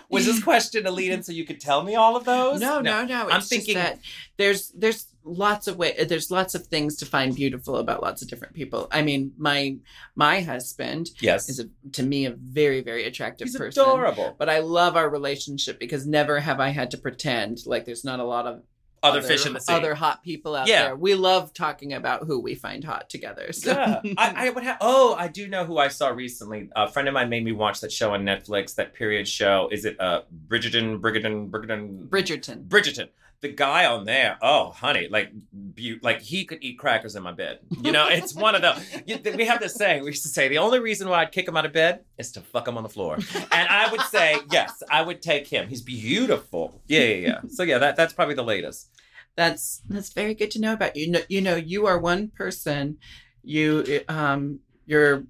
Speaker 3: Was this question a lead in so you could tell me all of those?
Speaker 2: No, no, no. It's
Speaker 3: I'm thinking-
Speaker 2: that there's there's lots of way there's lots of things to find beautiful about lots of different people. I mean, my my husband
Speaker 3: Yes.
Speaker 2: is a, to me a very very attractive
Speaker 3: He's
Speaker 2: person.
Speaker 3: adorable.
Speaker 2: But I love our relationship because never have I had to pretend like there's not a lot of
Speaker 3: Other, fish in the sea.
Speaker 2: other hot people out
Speaker 3: Yeah.
Speaker 2: there. We love talking about who we find hot together. So.
Speaker 3: Yeah, I, I would have. Oh, I do know who I saw recently. A friend of mine made me watch that show on Netflix. That period show. Is it uh Bridgerton, Bridgerton, Bridgerton,
Speaker 2: Bridgerton.
Speaker 3: Bridgerton? The guy on there. Oh, honey, like, bu- like he could eat crackers in my bed. You know, it's one of those. You, we have this saying. We used to say the only reason why I'd kick him out of bed is to fuck him on the floor. And I would say yes, I would take him. He's beautiful. Yeah, yeah, yeah. So yeah, that that's probably the latest.
Speaker 2: That's that's very good to know about you. You know, you are one person. You um, you're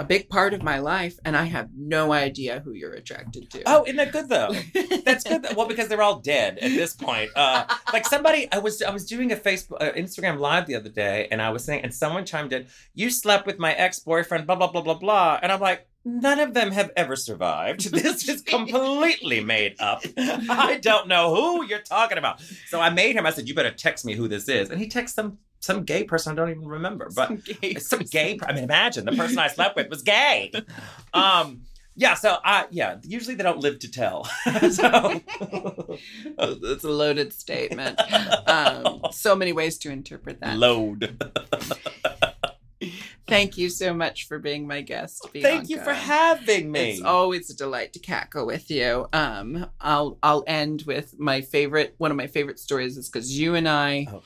Speaker 2: a big part of my life, and I have no idea who you're attracted to.
Speaker 3: Oh, isn't that good though? That's good. Well, because they're all dead at this point. Uh, like somebody, I was I was doing a Facebook, uh, Instagram live the other day, and I was saying, and someone chimed in, "You slept with my ex boyfriend," blah blah blah blah blah, and I'm like. None of them have ever survived. This is completely made up. I don't know who you're talking about. So I made him. I said, "You better text me who this is," and he texts some some gay person I don't even remember. But
Speaker 2: Some gay
Speaker 3: some gay. I mean, imagine the person I slept with was gay. Um, yeah. So I yeah. Usually they don't live to tell. so
Speaker 2: That's a loaded statement. Um, so many ways to interpret that.
Speaker 3: load.
Speaker 2: Thank you so much for being my guest.
Speaker 3: Thank you for having me.
Speaker 2: It's always a delight to cackle with you. Um, I'll I'll end with my favorite. One of my favorite stories is because you and I,
Speaker 3: Oh.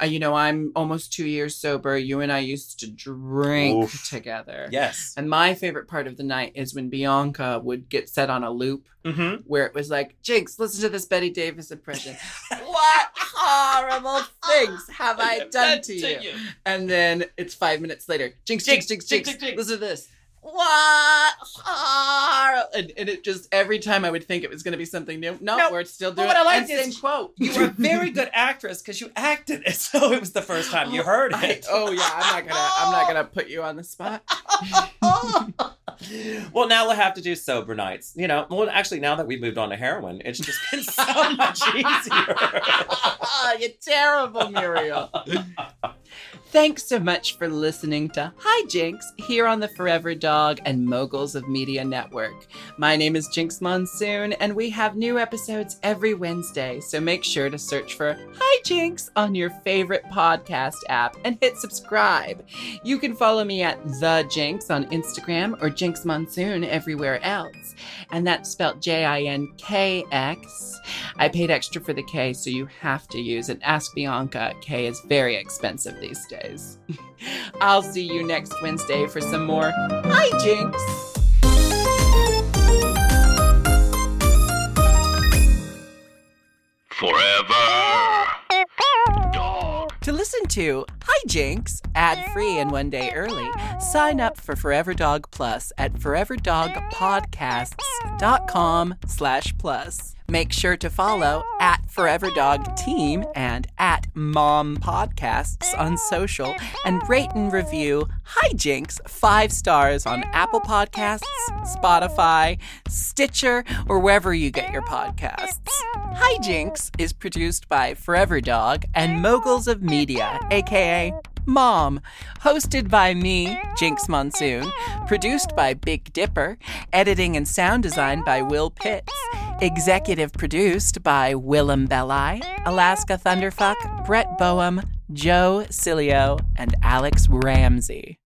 Speaker 2: Uh, you know, I'm almost two years sober. You and I used to drink
Speaker 3: Oof.
Speaker 2: together.
Speaker 3: yes.
Speaker 2: And my favorite part of the night is when Bianca would get set on a loop
Speaker 3: Mm-hmm.
Speaker 2: where it was like, Jinkx, listen to this Bette Davis impression. what horrible things have I done to you? And then it's five minutes later. Jinkx, jinx, jinx, jinx.
Speaker 3: jinx, jinx.
Speaker 2: Listen to this. What? horrible-" And, and it just every time I would think it was going to be something new. No,
Speaker 3: No,
Speaker 2: we're still doing
Speaker 3: what I like
Speaker 2: and
Speaker 3: is
Speaker 2: quote.
Speaker 3: You were a very good actress because you acted it, so it was the first time you oh, heard
Speaker 2: I-
Speaker 3: it.
Speaker 2: oh yeah, I'm not gonna. I'm not gonna put you on the spot.
Speaker 3: well, now we'll have to do sober nights. You know, well, actually, now that we've moved on to heroin, it's just been so much easier.
Speaker 2: You're terrible, Muriel. Thanks so much for listening to Hi Jinkx here on the Forever Dog and Moguls of Media Network. My name is Jinkx Monsoon, and we have new episodes every Wednesday, so make sure to search for Hi Jinkx on your favorite podcast app and hit subscribe. You can follow me at The Jinkx on Instagram or Jinkx Monsoon everywhere else, and that's spelled J I N K X. I paid extra for the K, so you have to use it. Ask Bianca. K is very expensive these days. I'll see you next Wednesday for some more Hi Jinkx.
Speaker 1: Forever. Dog.
Speaker 2: To listen to Hi Jinkx ad free and one day early, sign up for Forever Dog Plus at foreverdogpodcasts.com slash plus. Make sure to follow at Forever Dog Team and at Mom Podcasts on social and rate and review Hi Jinkx five stars on Apple Podcasts, Spotify, Stitcher, or wherever you get your podcasts. Hi Jinkx is produced by Forever Dog and Moguls of Media, aka Mom, hosted by me, Jinkx Monsoon, produced by Big Dipper, editing and sound design by Will Pitts, executive produced by Willam Belli, Alaska Thunderfuck, Brett Boehm, Joe Cilio, and Alex Ramsey.